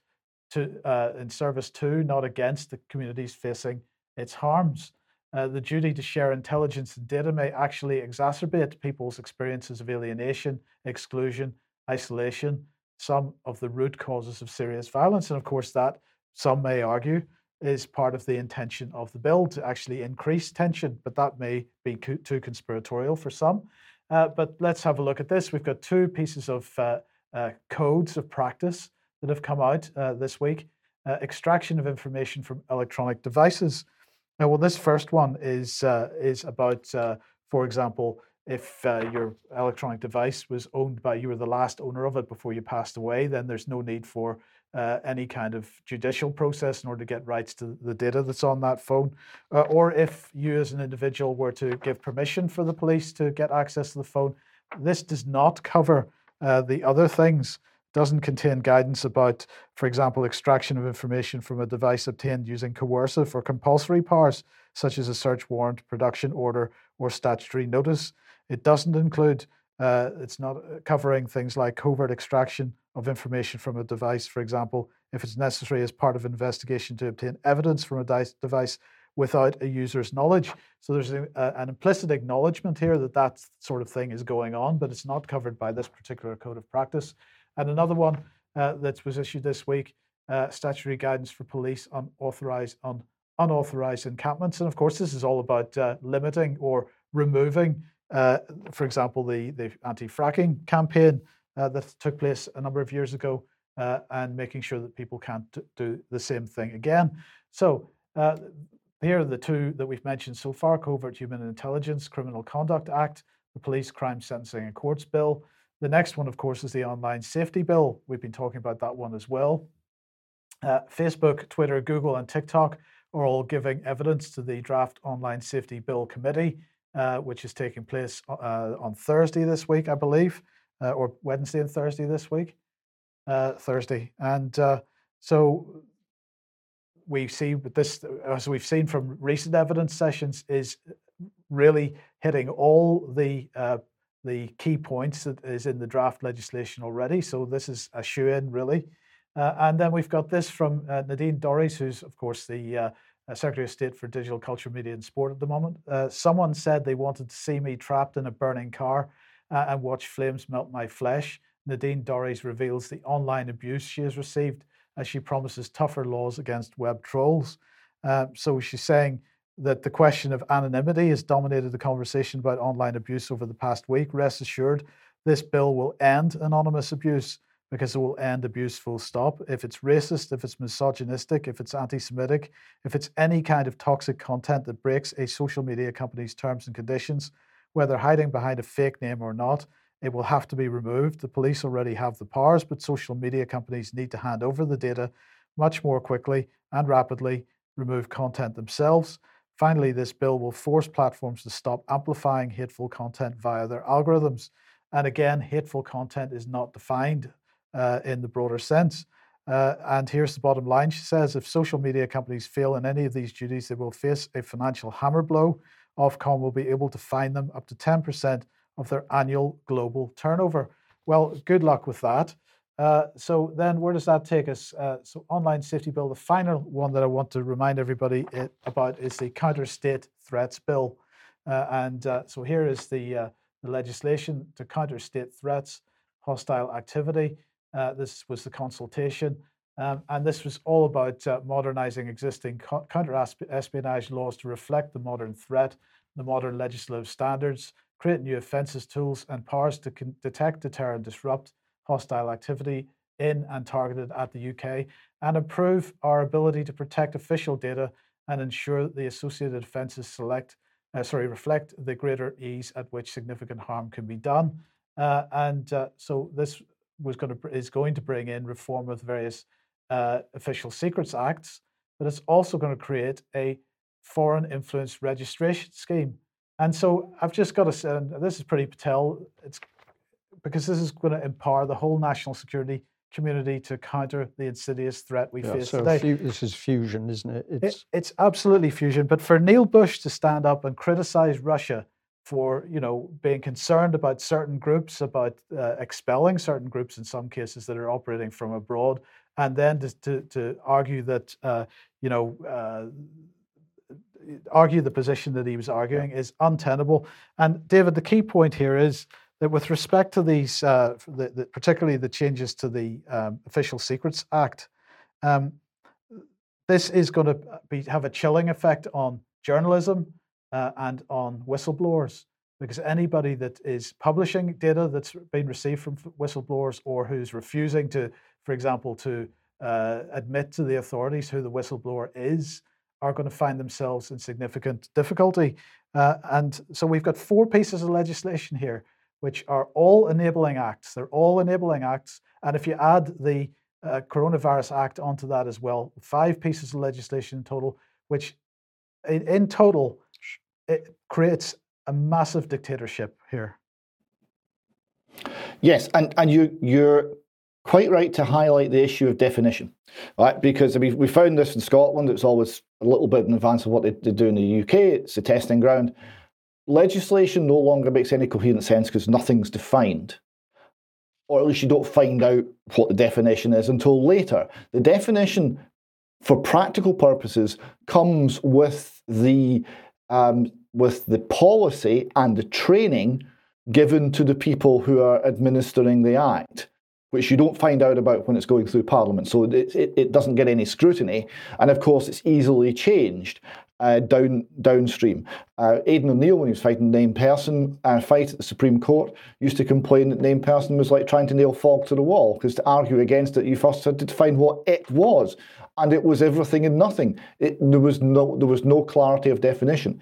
B: to uh, in service to, not against the communities facing its harms. Uh, the duty to share intelligence and data may actually exacerbate people's experiences of alienation, exclusion, isolation, some of the root causes of serious violence. And of course, that some may argue is part of the intention of the bill to actually increase tension, but that may be co- too conspiratorial for some. Uh, but let's have a look at this. We've got two pieces of uh, uh codes of practice that have come out uh, this week uh, extraction of information from electronic devices. Now, well, this first one is, uh, is about, for example, if uh, your electronic device was owned by you were the last owner of it before you passed away, then there's no need for uh, any kind of judicial process in order to get rights to the data that's on that phone. or if you, as an individual, were to give permission for the police to get access to the phone, this does not cover the other things doesn't contain guidance about, for example, extraction of information from a device obtained using coercive or compulsory powers, such as a search warrant, production order, or statutory notice. It doesn't include, uh, it's not uh, covering things like covert extraction of information from a device, for example, if it's necessary as part of an investigation to obtain evidence from a device without a user's knowledge. So there's a, an implicit acknowledgement here that that sort of thing is going on, but it's not covered by this particular code of practice. And another one uh, that was issued this week, uh, statutory guidance for police on authorized on unauthorized encampments. And of course, this is all about uh, limiting or removing, uh, for example, the, the anti-fracking campaign uh, that took place a number of years ago uh, and making sure that people can't do the same thing again. So here are the two that we've mentioned so far, Covert Human Intelligence, Criminal Conduct Act, the Police Crime Sentencing and Courts Bill, the next one, of course, is the online safety bill. We've been talking about that one as well. Uh, Facebook, Twitter, Google, and TikTok are all giving evidence to the draft online safety bill committee, uh, which is taking place uh, on Thursday this week, I believe, uh, or Wednesday and Thursday this week. Uh, Thursday, and uh, so we see this, as we've seen from recent evidence sessions, is really hitting all the the key points that is in the draft legislation already. So this is a shoe in, really. Uh, and then we've got this from uh, Nadine Dorries, who's, of course, the uh, uh, Secretary of State for Digital Culture, Media and Sport at the moment. Uh, someone said they wanted to see me trapped in a burning car uh, and watch flames melt my flesh. Nadine Dorries reveals the online abuse she has received as she promises tougher laws against web trolls. so she's saying that the question of anonymity has dominated the conversation about online abuse over the past week. Rest assured, this bill will end anonymous abuse because it will end abuse full stop. If it's racist, if it's misogynistic, if it's anti Semitic, if it's any kind of toxic content that breaks a social media company's terms and conditions, whether hiding behind a fake name or not, it will have to be removed. The police already have the powers, but social media companies need to hand over the data much more quickly and rapidly, remove content themselves. Finally, this bill will force platforms to stop amplifying hateful content via their algorithms. And again, hateful content is not defined uh, in the broader sense. Uh, and here's the bottom line she says if social media companies fail in any of these duties, they will face a financial hammer blow. Ofcom will be able to fine them up to 10% of their annual global turnover. Well, good luck with that. Uh, so then, where does that take us? Uh, so, online safety bill. The final one that I want to remind everybody it, about is the Counter State Threats Bill, uh, and uh, so here is the, uh, the legislation to counter state threats, hostile activity. Uh, this was the consultation, um, and this was all about modernizing existing co- counter espionage laws to reflect the modern threat, the modern legislative standards, create new offences tools and powers to con- detect, deter, and disrupt hostile activity in and targeted at the UK, and improve our ability to protect official data and ensure that the associated offences select, uh, sorry, reflect the greater ease at which significant harm can be done. Uh, and uh, so this was going to is going to bring in reform of various uh, official secrets acts, but it's also going to create a foreign influence registration scheme and so I've just got to say, and this is Priti Patel, it's because this is going to empower the whole national security community to counter the insidious threat we yeah, face so today.
A: Fu- this is fusion, isn't it?
B: It's... it? It's absolutely fusion. But for Neil Bush to stand up and criticize Russia for, you know, being concerned about certain groups, about uh, expelling certain groups in some cases that are operating from abroad, and then to to, to argue that, uh, you know. Uh, argue the position that he was arguing is untenable. And David, the key point here is that with respect to these, uh, the, the, particularly the changes to the um, Official Secrets Act, um, this is going to be, have a chilling effect on journalism uh, and on whistleblowers. Because anybody that is publishing data that's been received from whistleblowers or who's refusing to, for example, to uh, admit to the authorities who the whistleblower is, are going to find themselves in significant difficulty. Uh, and so we've got four pieces of legislation here, which are all enabling acts. They're all enabling acts. And if you add the uh, Coronavirus Act onto that as well, five pieces of legislation in total, which in, in total it creates a massive dictatorship here.
C: Yes, and, and you you're quite right to highlight the issue of definition, right? Because we found this in Scotland. It's always a little bit in advance of what they, they do in the UK. It's a testing ground. Legislation no longer makes any coherent sense because nothing's defined. Or at least you don't find out what the definition is until later. The definition, for practical purposes, comes with the um, with the policy and the training given to the people who are administering the act which you don't find out about when it's going through Parliament. So it, it, it doesn't get any scrutiny. And of course, it's easily changed uh, down downstream. Uh, Aidan O'Neill, when he was fighting the named person uh, fight at the Supreme Court, used to complain that named person was like trying to nail fog to the wall, because to argue against it, you first had to define what it was. And it was everything and nothing. It, there was no there was no clarity of definition.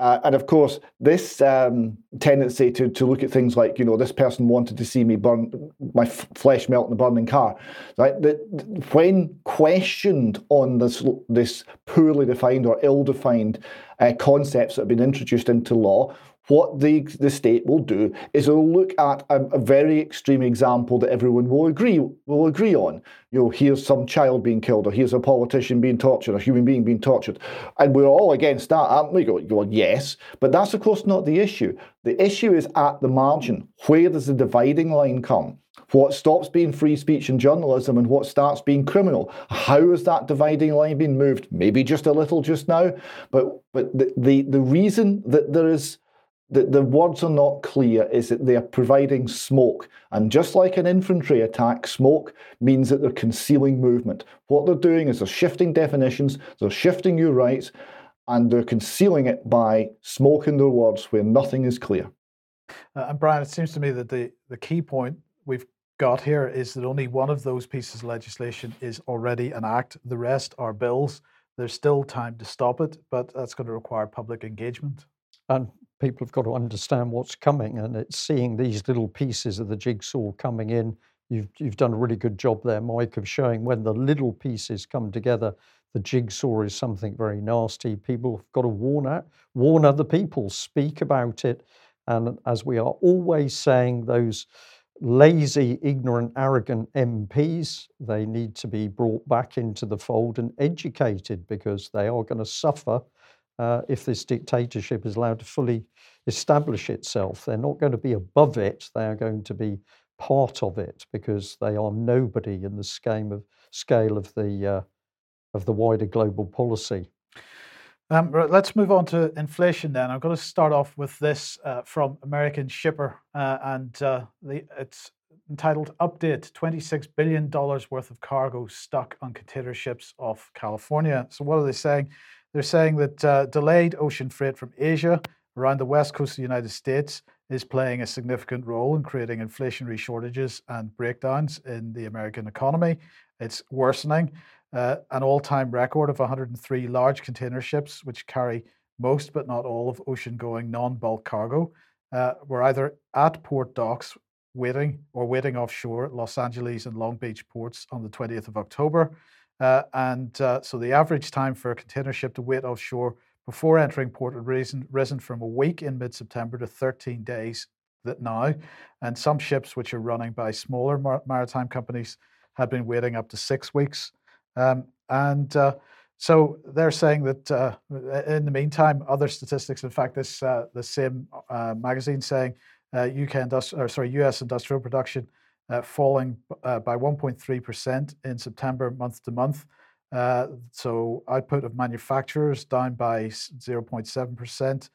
C: Uh, and of course, this um, tendency to, to look at things like, you know, this person wanted to see me burn, my f- flesh melt in a burning car, right? That when questioned on this this poorly defined or ill-defined uh, concepts that have been introduced into law, what the, the state will do is it'll look at a, a, very extreme example that everyone will agree will agree on. You know, here's some child being killed, or here's a politician being tortured, a human being being tortured, and we're all against that, aren't we? Go, well, yes, but that's of course not the issue. The issue is at the margin. Where does the dividing line come? What stops being free speech and journalism and what starts being criminal? How has that dividing line been moved? Maybe just a little just now, but but the the, the reason that there is the, the words are not clear is that they are providing smoke. And just like an infantry attack, smoke means that they're concealing movement. What they're doing is they're shifting definitions, they're shifting your rights, and they're concealing it by smoking their words where nothing is clear.
B: Uh, and Brian, it seems to me that the, the key point we've got here is that only one of those pieces of legislation is already an act. The rest are bills. There's still time to stop it, but that's going to require public engagement.
A: And people have got to understand what's coming, and it's seeing these little pieces of the jigsaw coming in. You've, you've done a really good job there, Mike, of showing when the little pieces come together, the jigsaw is something very nasty. People have got to warn out, warn other people, speak about it. And as we are always saying, those lazy, ignorant, arrogant MPs, they need to be brought back into the fold and educated because they are going to suffer if this dictatorship is allowed to fully establish itself. They're not going to be above it, they are going to be part of it because they are nobody in the scale of, scale of, the, uh, of the wider global policy.
B: Um, let's move on to inflation then. I'm going to start off with this uh, from American Shipper, uh, and uh, the, it's entitled Update $26 billion worth of cargo stuck on container ships off California. So, what are they saying? They're saying that uh, delayed ocean freight from Asia around the west coast of the United States is playing a significant role in creating inflationary shortages and breakdowns in the American economy. It's worsening uh, an all time record of 103 large container ships, which carry most but not all of ocean going non bulk cargo, uh, were either at port docks waiting or waiting offshore at Los Angeles and Long Beach ports on the 20th of October. Uh, and uh, so the average time for a container ship to wait offshore before entering port had risen, risen from a week in mid September to 13 days that now. And some ships, which are running by smaller mar- maritime companies, had been waiting up to six weeks. Um, and uh, so they're saying that uh, in the meantime, other statistics, in fact, this uh, the same uh, magazine saying UK industri- or sorry, US industrial production falling by 1.3% in September month to month. so output of manufacturers down by 0.7%.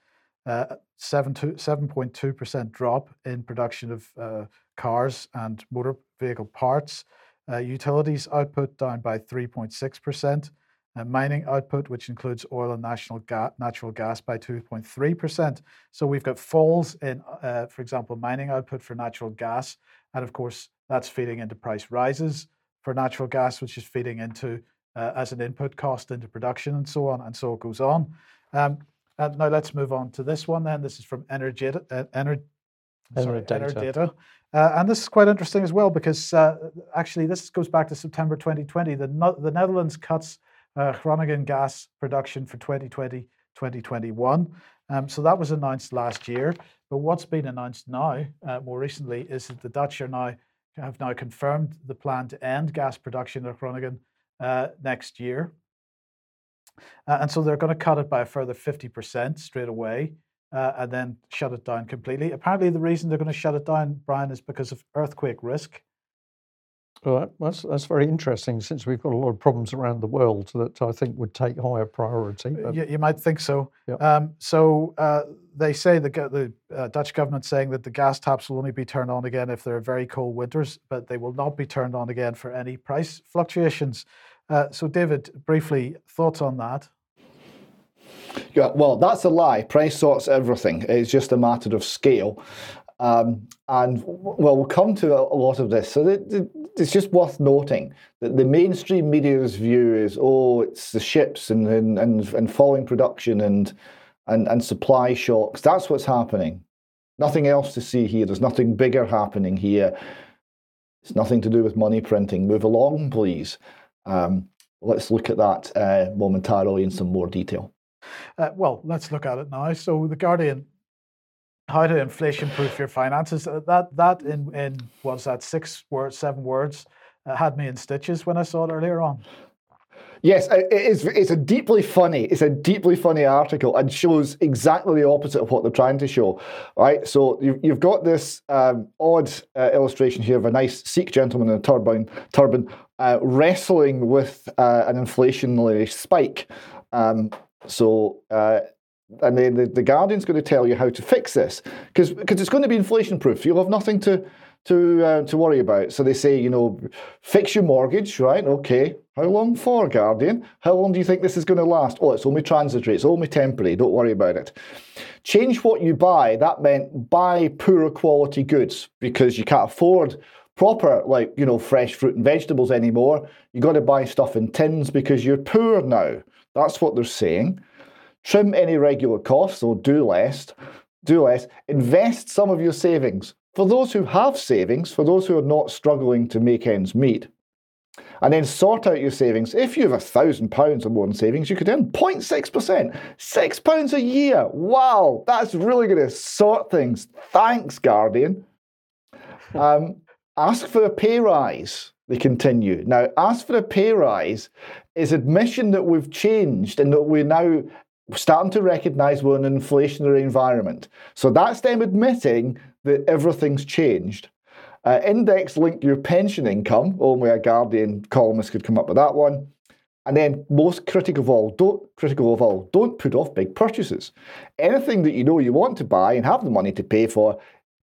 B: Uh, 7.2% drop in production of uh, cars and motor vehicle parts, uh, utilities output down by 3.6%. Uh, mining output, which includes oil and natural gas, by 2.3%. So we've got falls in, uh, for example, mining output for natural gas. And of course, that's feeding into price rises for natural gas, which is feeding into uh, as an input cost into production and so on. And so it goes on. Um, now let's move on to this one then. This is from Energeta, uh, Ener- sorry, Enerdata. Uh, and this is quite interesting as well because uh, actually this goes back to September 2020. The, no- the Netherlands cuts uh, Groningen gas production for 2020 2021. Um, so that was announced last year. But what's been announced now, uh, more recently, is that the Dutch are now have now confirmed the plan to end gas production at Groningen uh, next year. Uh, and so they're going to cut it by a further 50% straight away uh, and then shut it down completely. Apparently, the reason they're going to shut it down, Brian, is because of earthquake risk.
A: Well, that's that's very interesting. Since we've got a lot of problems around the world that I think would take higher priority.
B: But... You, you, might think so. Yep. Um, so uh, they say the the uh, Dutch government saying that the gas taps will only be turned on again if there are very cold winters, but they will not be turned on again for any price fluctuations. Uh, so, David, briefly, thoughts on that?
C: Yeah, well, that's a lie. Price sorts everything. It's just a matter of scale. Um, and well, we'll come to a, lot of this. So it, it, it's just worth noting that the mainstream media's view is, oh, it's the ships and and and, and falling production and and and supply shocks. That's what's happening. Nothing else to see here. There's nothing bigger happening here. It's nothing to do with money printing. Move along, please. Um, let's look at that uh, momentarily in some more detail.
B: Uh, well, let's look at it now. So, The Guardian, how to inflation proof your finances. Uh, that, that in, in what's that, six words, seven words, uh, had me in stitches when I saw it earlier on.
C: Yes, it is. It's a deeply funny. It's a deeply funny article and shows exactly the opposite of what they're trying to show. Right. So you've, you've got this um, odd uh, illustration here of a nice Sikh gentleman in a turban, turban uh, wrestling with uh, an inflationary spike. Um, so, uh, and then the, the Guardian's going to tell you how to fix this because because it's going to be inflation proof. You'll have nothing to to uh, to worry about. So they say, you know, fix your mortgage, right? Okay. How long for, Guardian? How long do you think this is going to last? Oh, it's only transitory. It's only temporary. Don't worry about it. Change what you buy. That meant buy poorer quality goods because you can't afford proper, like, you know, fresh fruit and vegetables anymore. You've got to buy stuff in tins because you're poor now. That's what they're saying. Trim any regular costs or do less. Do less. Invest some of your savings. For those who have savings, for those who are not struggling to make ends meet, and then sort out your savings. If you have a thousand pounds or more in savings, you could earn 0.6%, six pounds a year. Wow, that's really going to sort things. Thanks, Guardian. Um, ask for a pay rise, they continue. Now, ask for a pay rise is admission that we've changed and that we're now starting to recognise we're in an inflationary environment. So that's them admitting that everything's changed. Uh, index link your pension income. Only a Guardian columnist could come up with that one. And then most critical of all, don't critical of all, don't put off big purchases. Anything that you know you want to buy and have the money to pay for,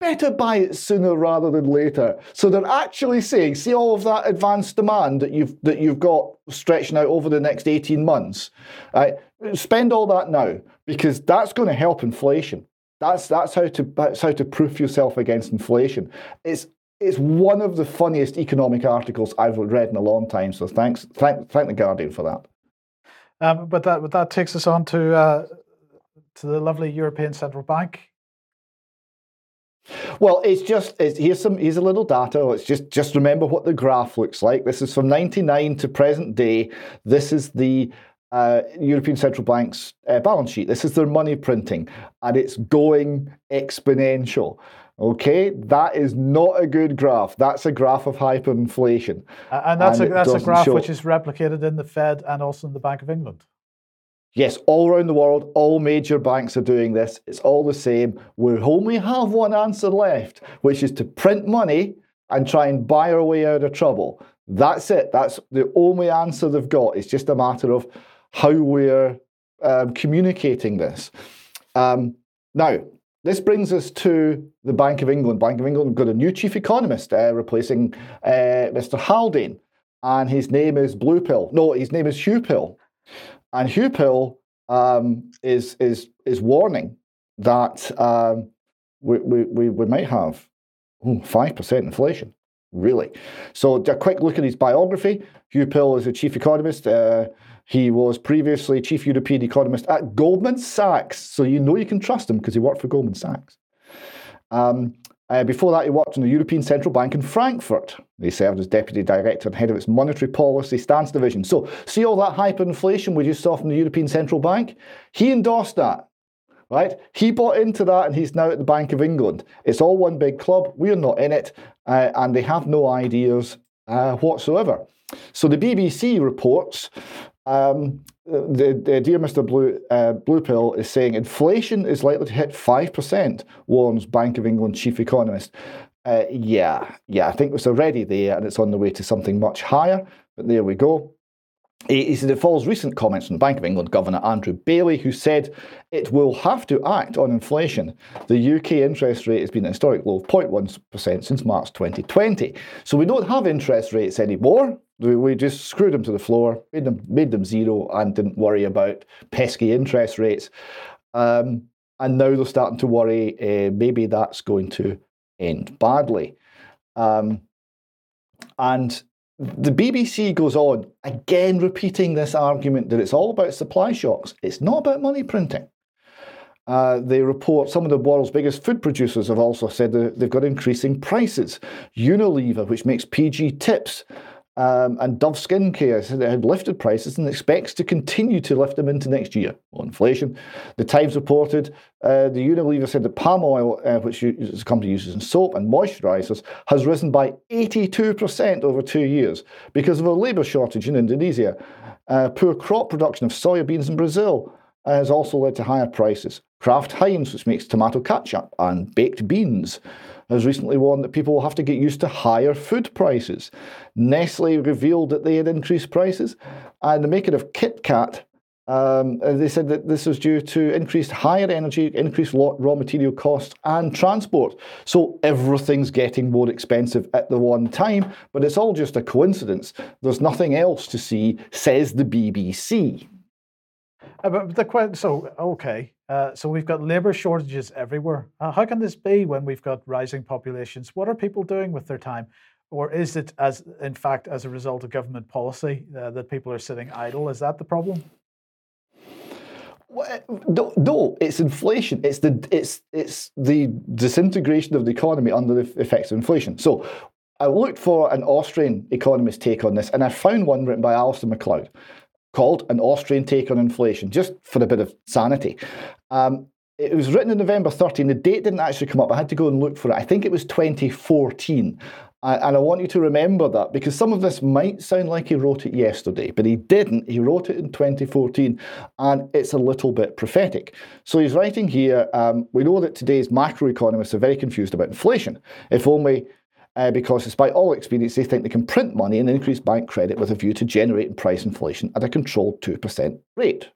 C: better buy it sooner rather than later. So they're actually saying, see all of that advanced demand that you've that you've got stretching out over the next 18 months. Uh, spend all that now because that's going to help inflation. That's that's how to that's how to proof yourself against inflation. It's it's one of the funniest economic articles I've read in a long time. So thanks, thank, thank the Guardian for that.
B: Um, but that but that takes us on to uh, to the lovely European Central Bank.
C: Well, it's just it's, here's some here's a little data. Let's just just remember what the graph looks like. This is from '99 to present day. This is the uh, European Central Bank's uh, balance sheet. This is their money printing, and it's going exponential. Okay, that is not a good graph. That's a graph of hyperinflation.
B: And that's and a that's a graph show... which is replicated in the Fed and also in the Bank of England.
C: Yes, all around the world, all major banks are doing this. It's all the same. We only have one answer left, which is to print money and try and buy our way out of trouble. That's it. That's the only answer they've got. It's just a matter of how we're um, communicating this. Um, now, this brings us to the Bank of England. Bank of England got a new chief economist uh, replacing uh, Mr. Haldane, and his name is Blue Pill. No, his name is Huw Pill, and Huw Pill um, is is is warning that um, we, we we might have five percent inflation. Really. So a quick look at his biography. Huw Pill is a chief economist. Uh, he was previously chief European economist at Goldman Sachs, so you know you can trust him because he worked for Goldman Sachs. Um, uh, before that, he worked in the European Central Bank in Frankfurt. He served as deputy director and head of its monetary policy stance division. So, see all that hyperinflation we just saw from the European Central Bank? He endorsed that, right? He bought into that and he's now at the Bank of England. It's all one big club. We're not in it, uh, and they have no ideas uh, whatsoever. So, the BBC reports um, the, the, dear Mr. Blue, uh, Blue Pill is saying inflation is likely to hit 5%, warns Bank of England chief economist. Uh, yeah, yeah, I think it's already there and it's on the way to something much higher, but there we go. He said it follows recent comments from Bank of England Governor Andrew Bailey, who said it will have to act on inflation. The UK interest rate has been at a historic low of 0.1% since March 2020. So we don't have interest rates anymore. We just screwed them to the floor, made them, made them zero, and didn't worry about pesky interest rates. Um, and now they're starting to worry uh, maybe that's going to end badly. Um, and the BBC goes on again repeating this argument that it's all about supply shocks. It's not about money printing. Uh, they report some of the world's biggest food producers have also said that they've got increasing prices. Unilever, which makes PG tips, um, and Dove Skincare said it had lifted prices and expects to continue to lift them into next year on inflation. The Times reported uh, the Unilever said that palm oil, uh, which the company uses in soap and moisturisers, has risen by 82% over two years because of a labour shortage in Indonesia. Uh, poor crop production of soybeans in Brazil has also led to higher prices. Kraft Heinz, which makes tomato ketchup and baked beans, has recently warned that people will have to get used to higher food prices. Nestle revealed that they had increased prices, and the maker of Kit Kat. Um, they said that this was due to increased higher energy, increased raw material costs, and transport. So everything's getting more expensive at the one time, but it's all just a coincidence. There's nothing else to see, says the BBC.
B: Uh, but the so okay, uh, so we've got labour shortages everywhere. Uh, how can this be when we've got rising populations? What are people doing with their time? or is it as in fact as a result of government policy uh, that people are sitting idle? Is that the problem?
C: No, no, it's inflation. It's the it's it's the disintegration of the economy under the effects of inflation. So I looked for an Austrian economist take on this, and I found one written by Alasdair Macleod called An Austrian Take on Inflation, just for a bit of sanity. Um, it was written in November 13. The date didn't actually come up. I had to go and look for it. I think it was 2014. And I want you to remember that because some of this might sound like he wrote it yesterday, but he didn't. He wrote it in 2014, and it's a little bit prophetic. So he's writing here um, We know that today's macroeconomists are very confused about inflation. If only uh, because despite all experience, they think they can print money and increase bank credit with a view to generating price inflation at a controlled 2% rate.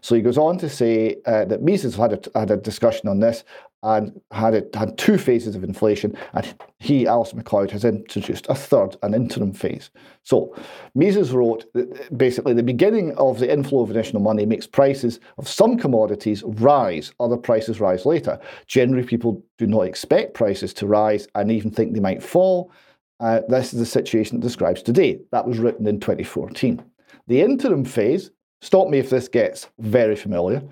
C: So he goes on to say uh, that Mises had a, had a discussion on this and had it, had two phases of inflation, and he, Alice Macleod, has introduced a third, an interim phase. So Mises wrote that basically the beginning of the inflow of additional money makes prices of some commodities rise, other prices rise later. Generally, people do not expect prices to rise and even think they might fall. Uh, this is the situation it describes today. That was written in 2014. The interim phase Stop me if this gets very familiar.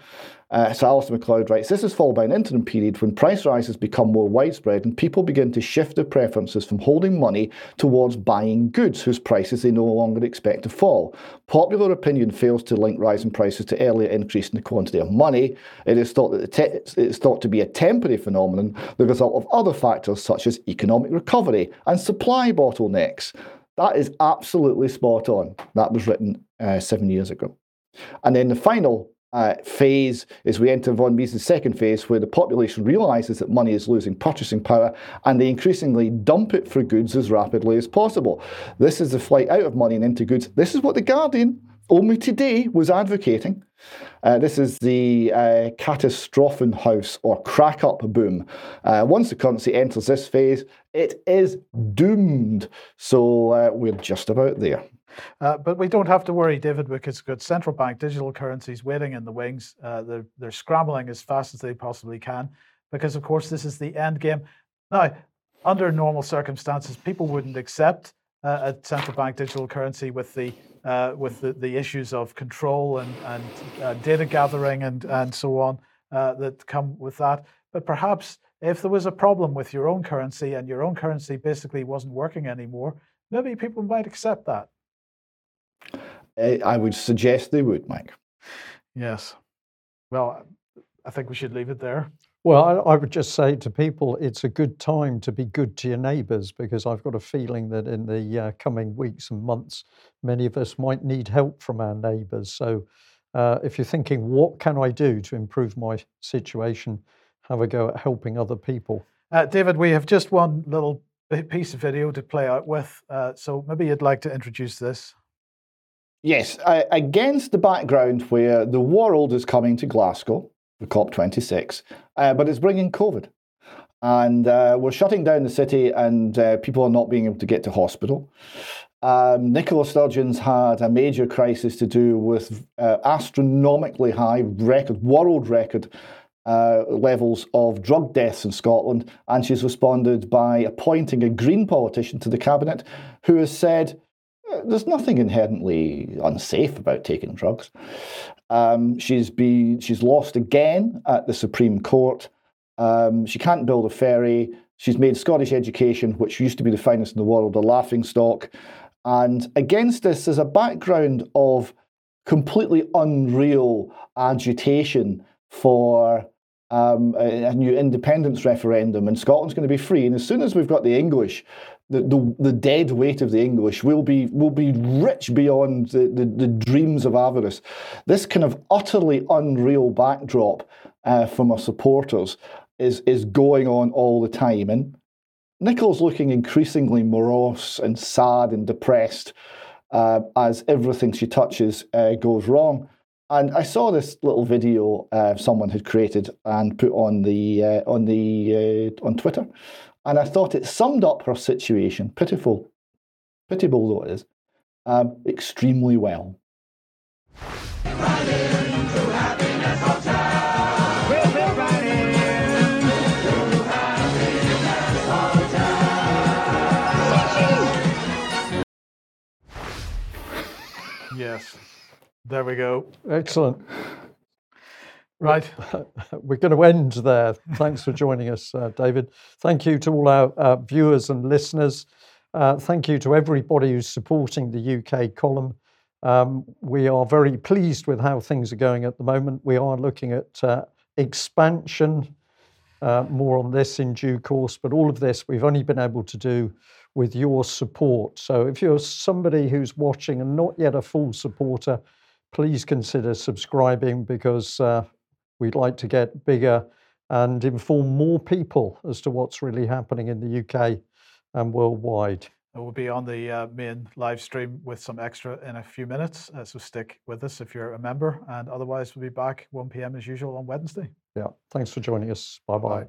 C: Uh, so Alasdair Macleod writes, this is followed by an interim period when price rises become more widespread and people begin to shift their preferences from holding money towards buying goods whose prices they no longer expect to fall. Popular opinion fails to link rising prices to earlier increase in the quantity of money. It is thought that te- it is thought to be a temporary phenomenon, the result of other factors such as economic recovery and supply bottlenecks. That is absolutely spot on. That was written uh, seven years ago. And then the final uh, phase is we enter von Mises' second phase, where the population realizes that money is losing purchasing power and they increasingly dump it for goods as rapidly as possible. This is the flight out of money and into goods. This is what The Guardian only today was advocating. Uh, this is the uh, Katastrophenhausse or crack up boom. Uh, once the currency enters this phase, it is doomed. So uh, we're just about there.
B: Uh, but we don't have to worry, David, because got central bank digital currencies waiting in the wings. Uh, they're, they're scrambling as fast as they possibly can, because of course this is the end game. Now, under normal circumstances, people wouldn't accept uh, a central bank digital currency with the uh, with the, the issues of control and and uh, data gathering and and so on that come with that. But perhaps if there was a problem with your own currency and your own currency basically wasn't working anymore, maybe people might accept that.
C: I would suggest they would, Mike.
B: Yes. Well, I think we should leave it there.
A: Well, I, I, would just say to people, it's a good time to be good to your neighbours because I've got a feeling that in the uh, coming weeks and months, many of us might need help from our neighbours. So, uh, if you're thinking, what can I do to improve my situation, have a go at helping other people.
B: Uh, David, we have just one little piece of video to play out with. Uh, so maybe you'd like to introduce this.
C: Yes, uh, against the background where the world is coming to Glasgow, the COP26, uh, but it's bringing COVID. And uh, we're shutting down the city, and uh, people are not being able to get to hospital. Um, Nicola Sturgeon's had a major crisis to do with uh, astronomically high record, world record uh, levels of drug deaths in Scotland, and she's responded by appointing a Green politician to the cabinet who has said there's nothing inherently unsafe about taking drugs. Um, she's been she's lost again at the Supreme Court. Um, she can't build a ferry. She's made Scottish education, which used to be the finest in the world, a laughing stock. And against this, there's a background of completely unreal agitation for um, a, a, new independence referendum, and Scotland's going to be free. And as soon as we've got the English the, the, the dead weight of the English will be will be rich beyond the, the, the dreams of avarice. This kind of utterly unreal backdrop uh, from our supporters is is going on all the time, and Nicola's looking increasingly morose and sad and depressed uh, as everything she touches uh, goes wrong. And I saw this little video uh, someone had created and put on the uh, on the uh, on Twitter, and I thought it summed up her situation, pitiful, pitiable though it is, um, extremely well.
B: Yes. There we go.
A: Excellent.
B: Right.
A: We're going to end there. Thanks for joining us, uh, David. Thank you to all our uh, viewers and listeners. Uh, thank you to everybody who's supporting the UK column. Um, we are very pleased with how things are going at the moment. We are looking at uh, expansion, uh, more on this in due course, but all of this we've only been able to do with your support. So if you're somebody who's watching and not yet a full supporter, please consider subscribing because uh, we'd like to get bigger and inform more people as to what's really happening in the UK and worldwide.
B: It will be on the uh, main live stream with some extra in a few minutes. Uh, so stick with us if you're a member. And otherwise, we'll be back 1 p.m. as usual on Wednesday.
A: Yeah. Thanks for joining us. Bye bye.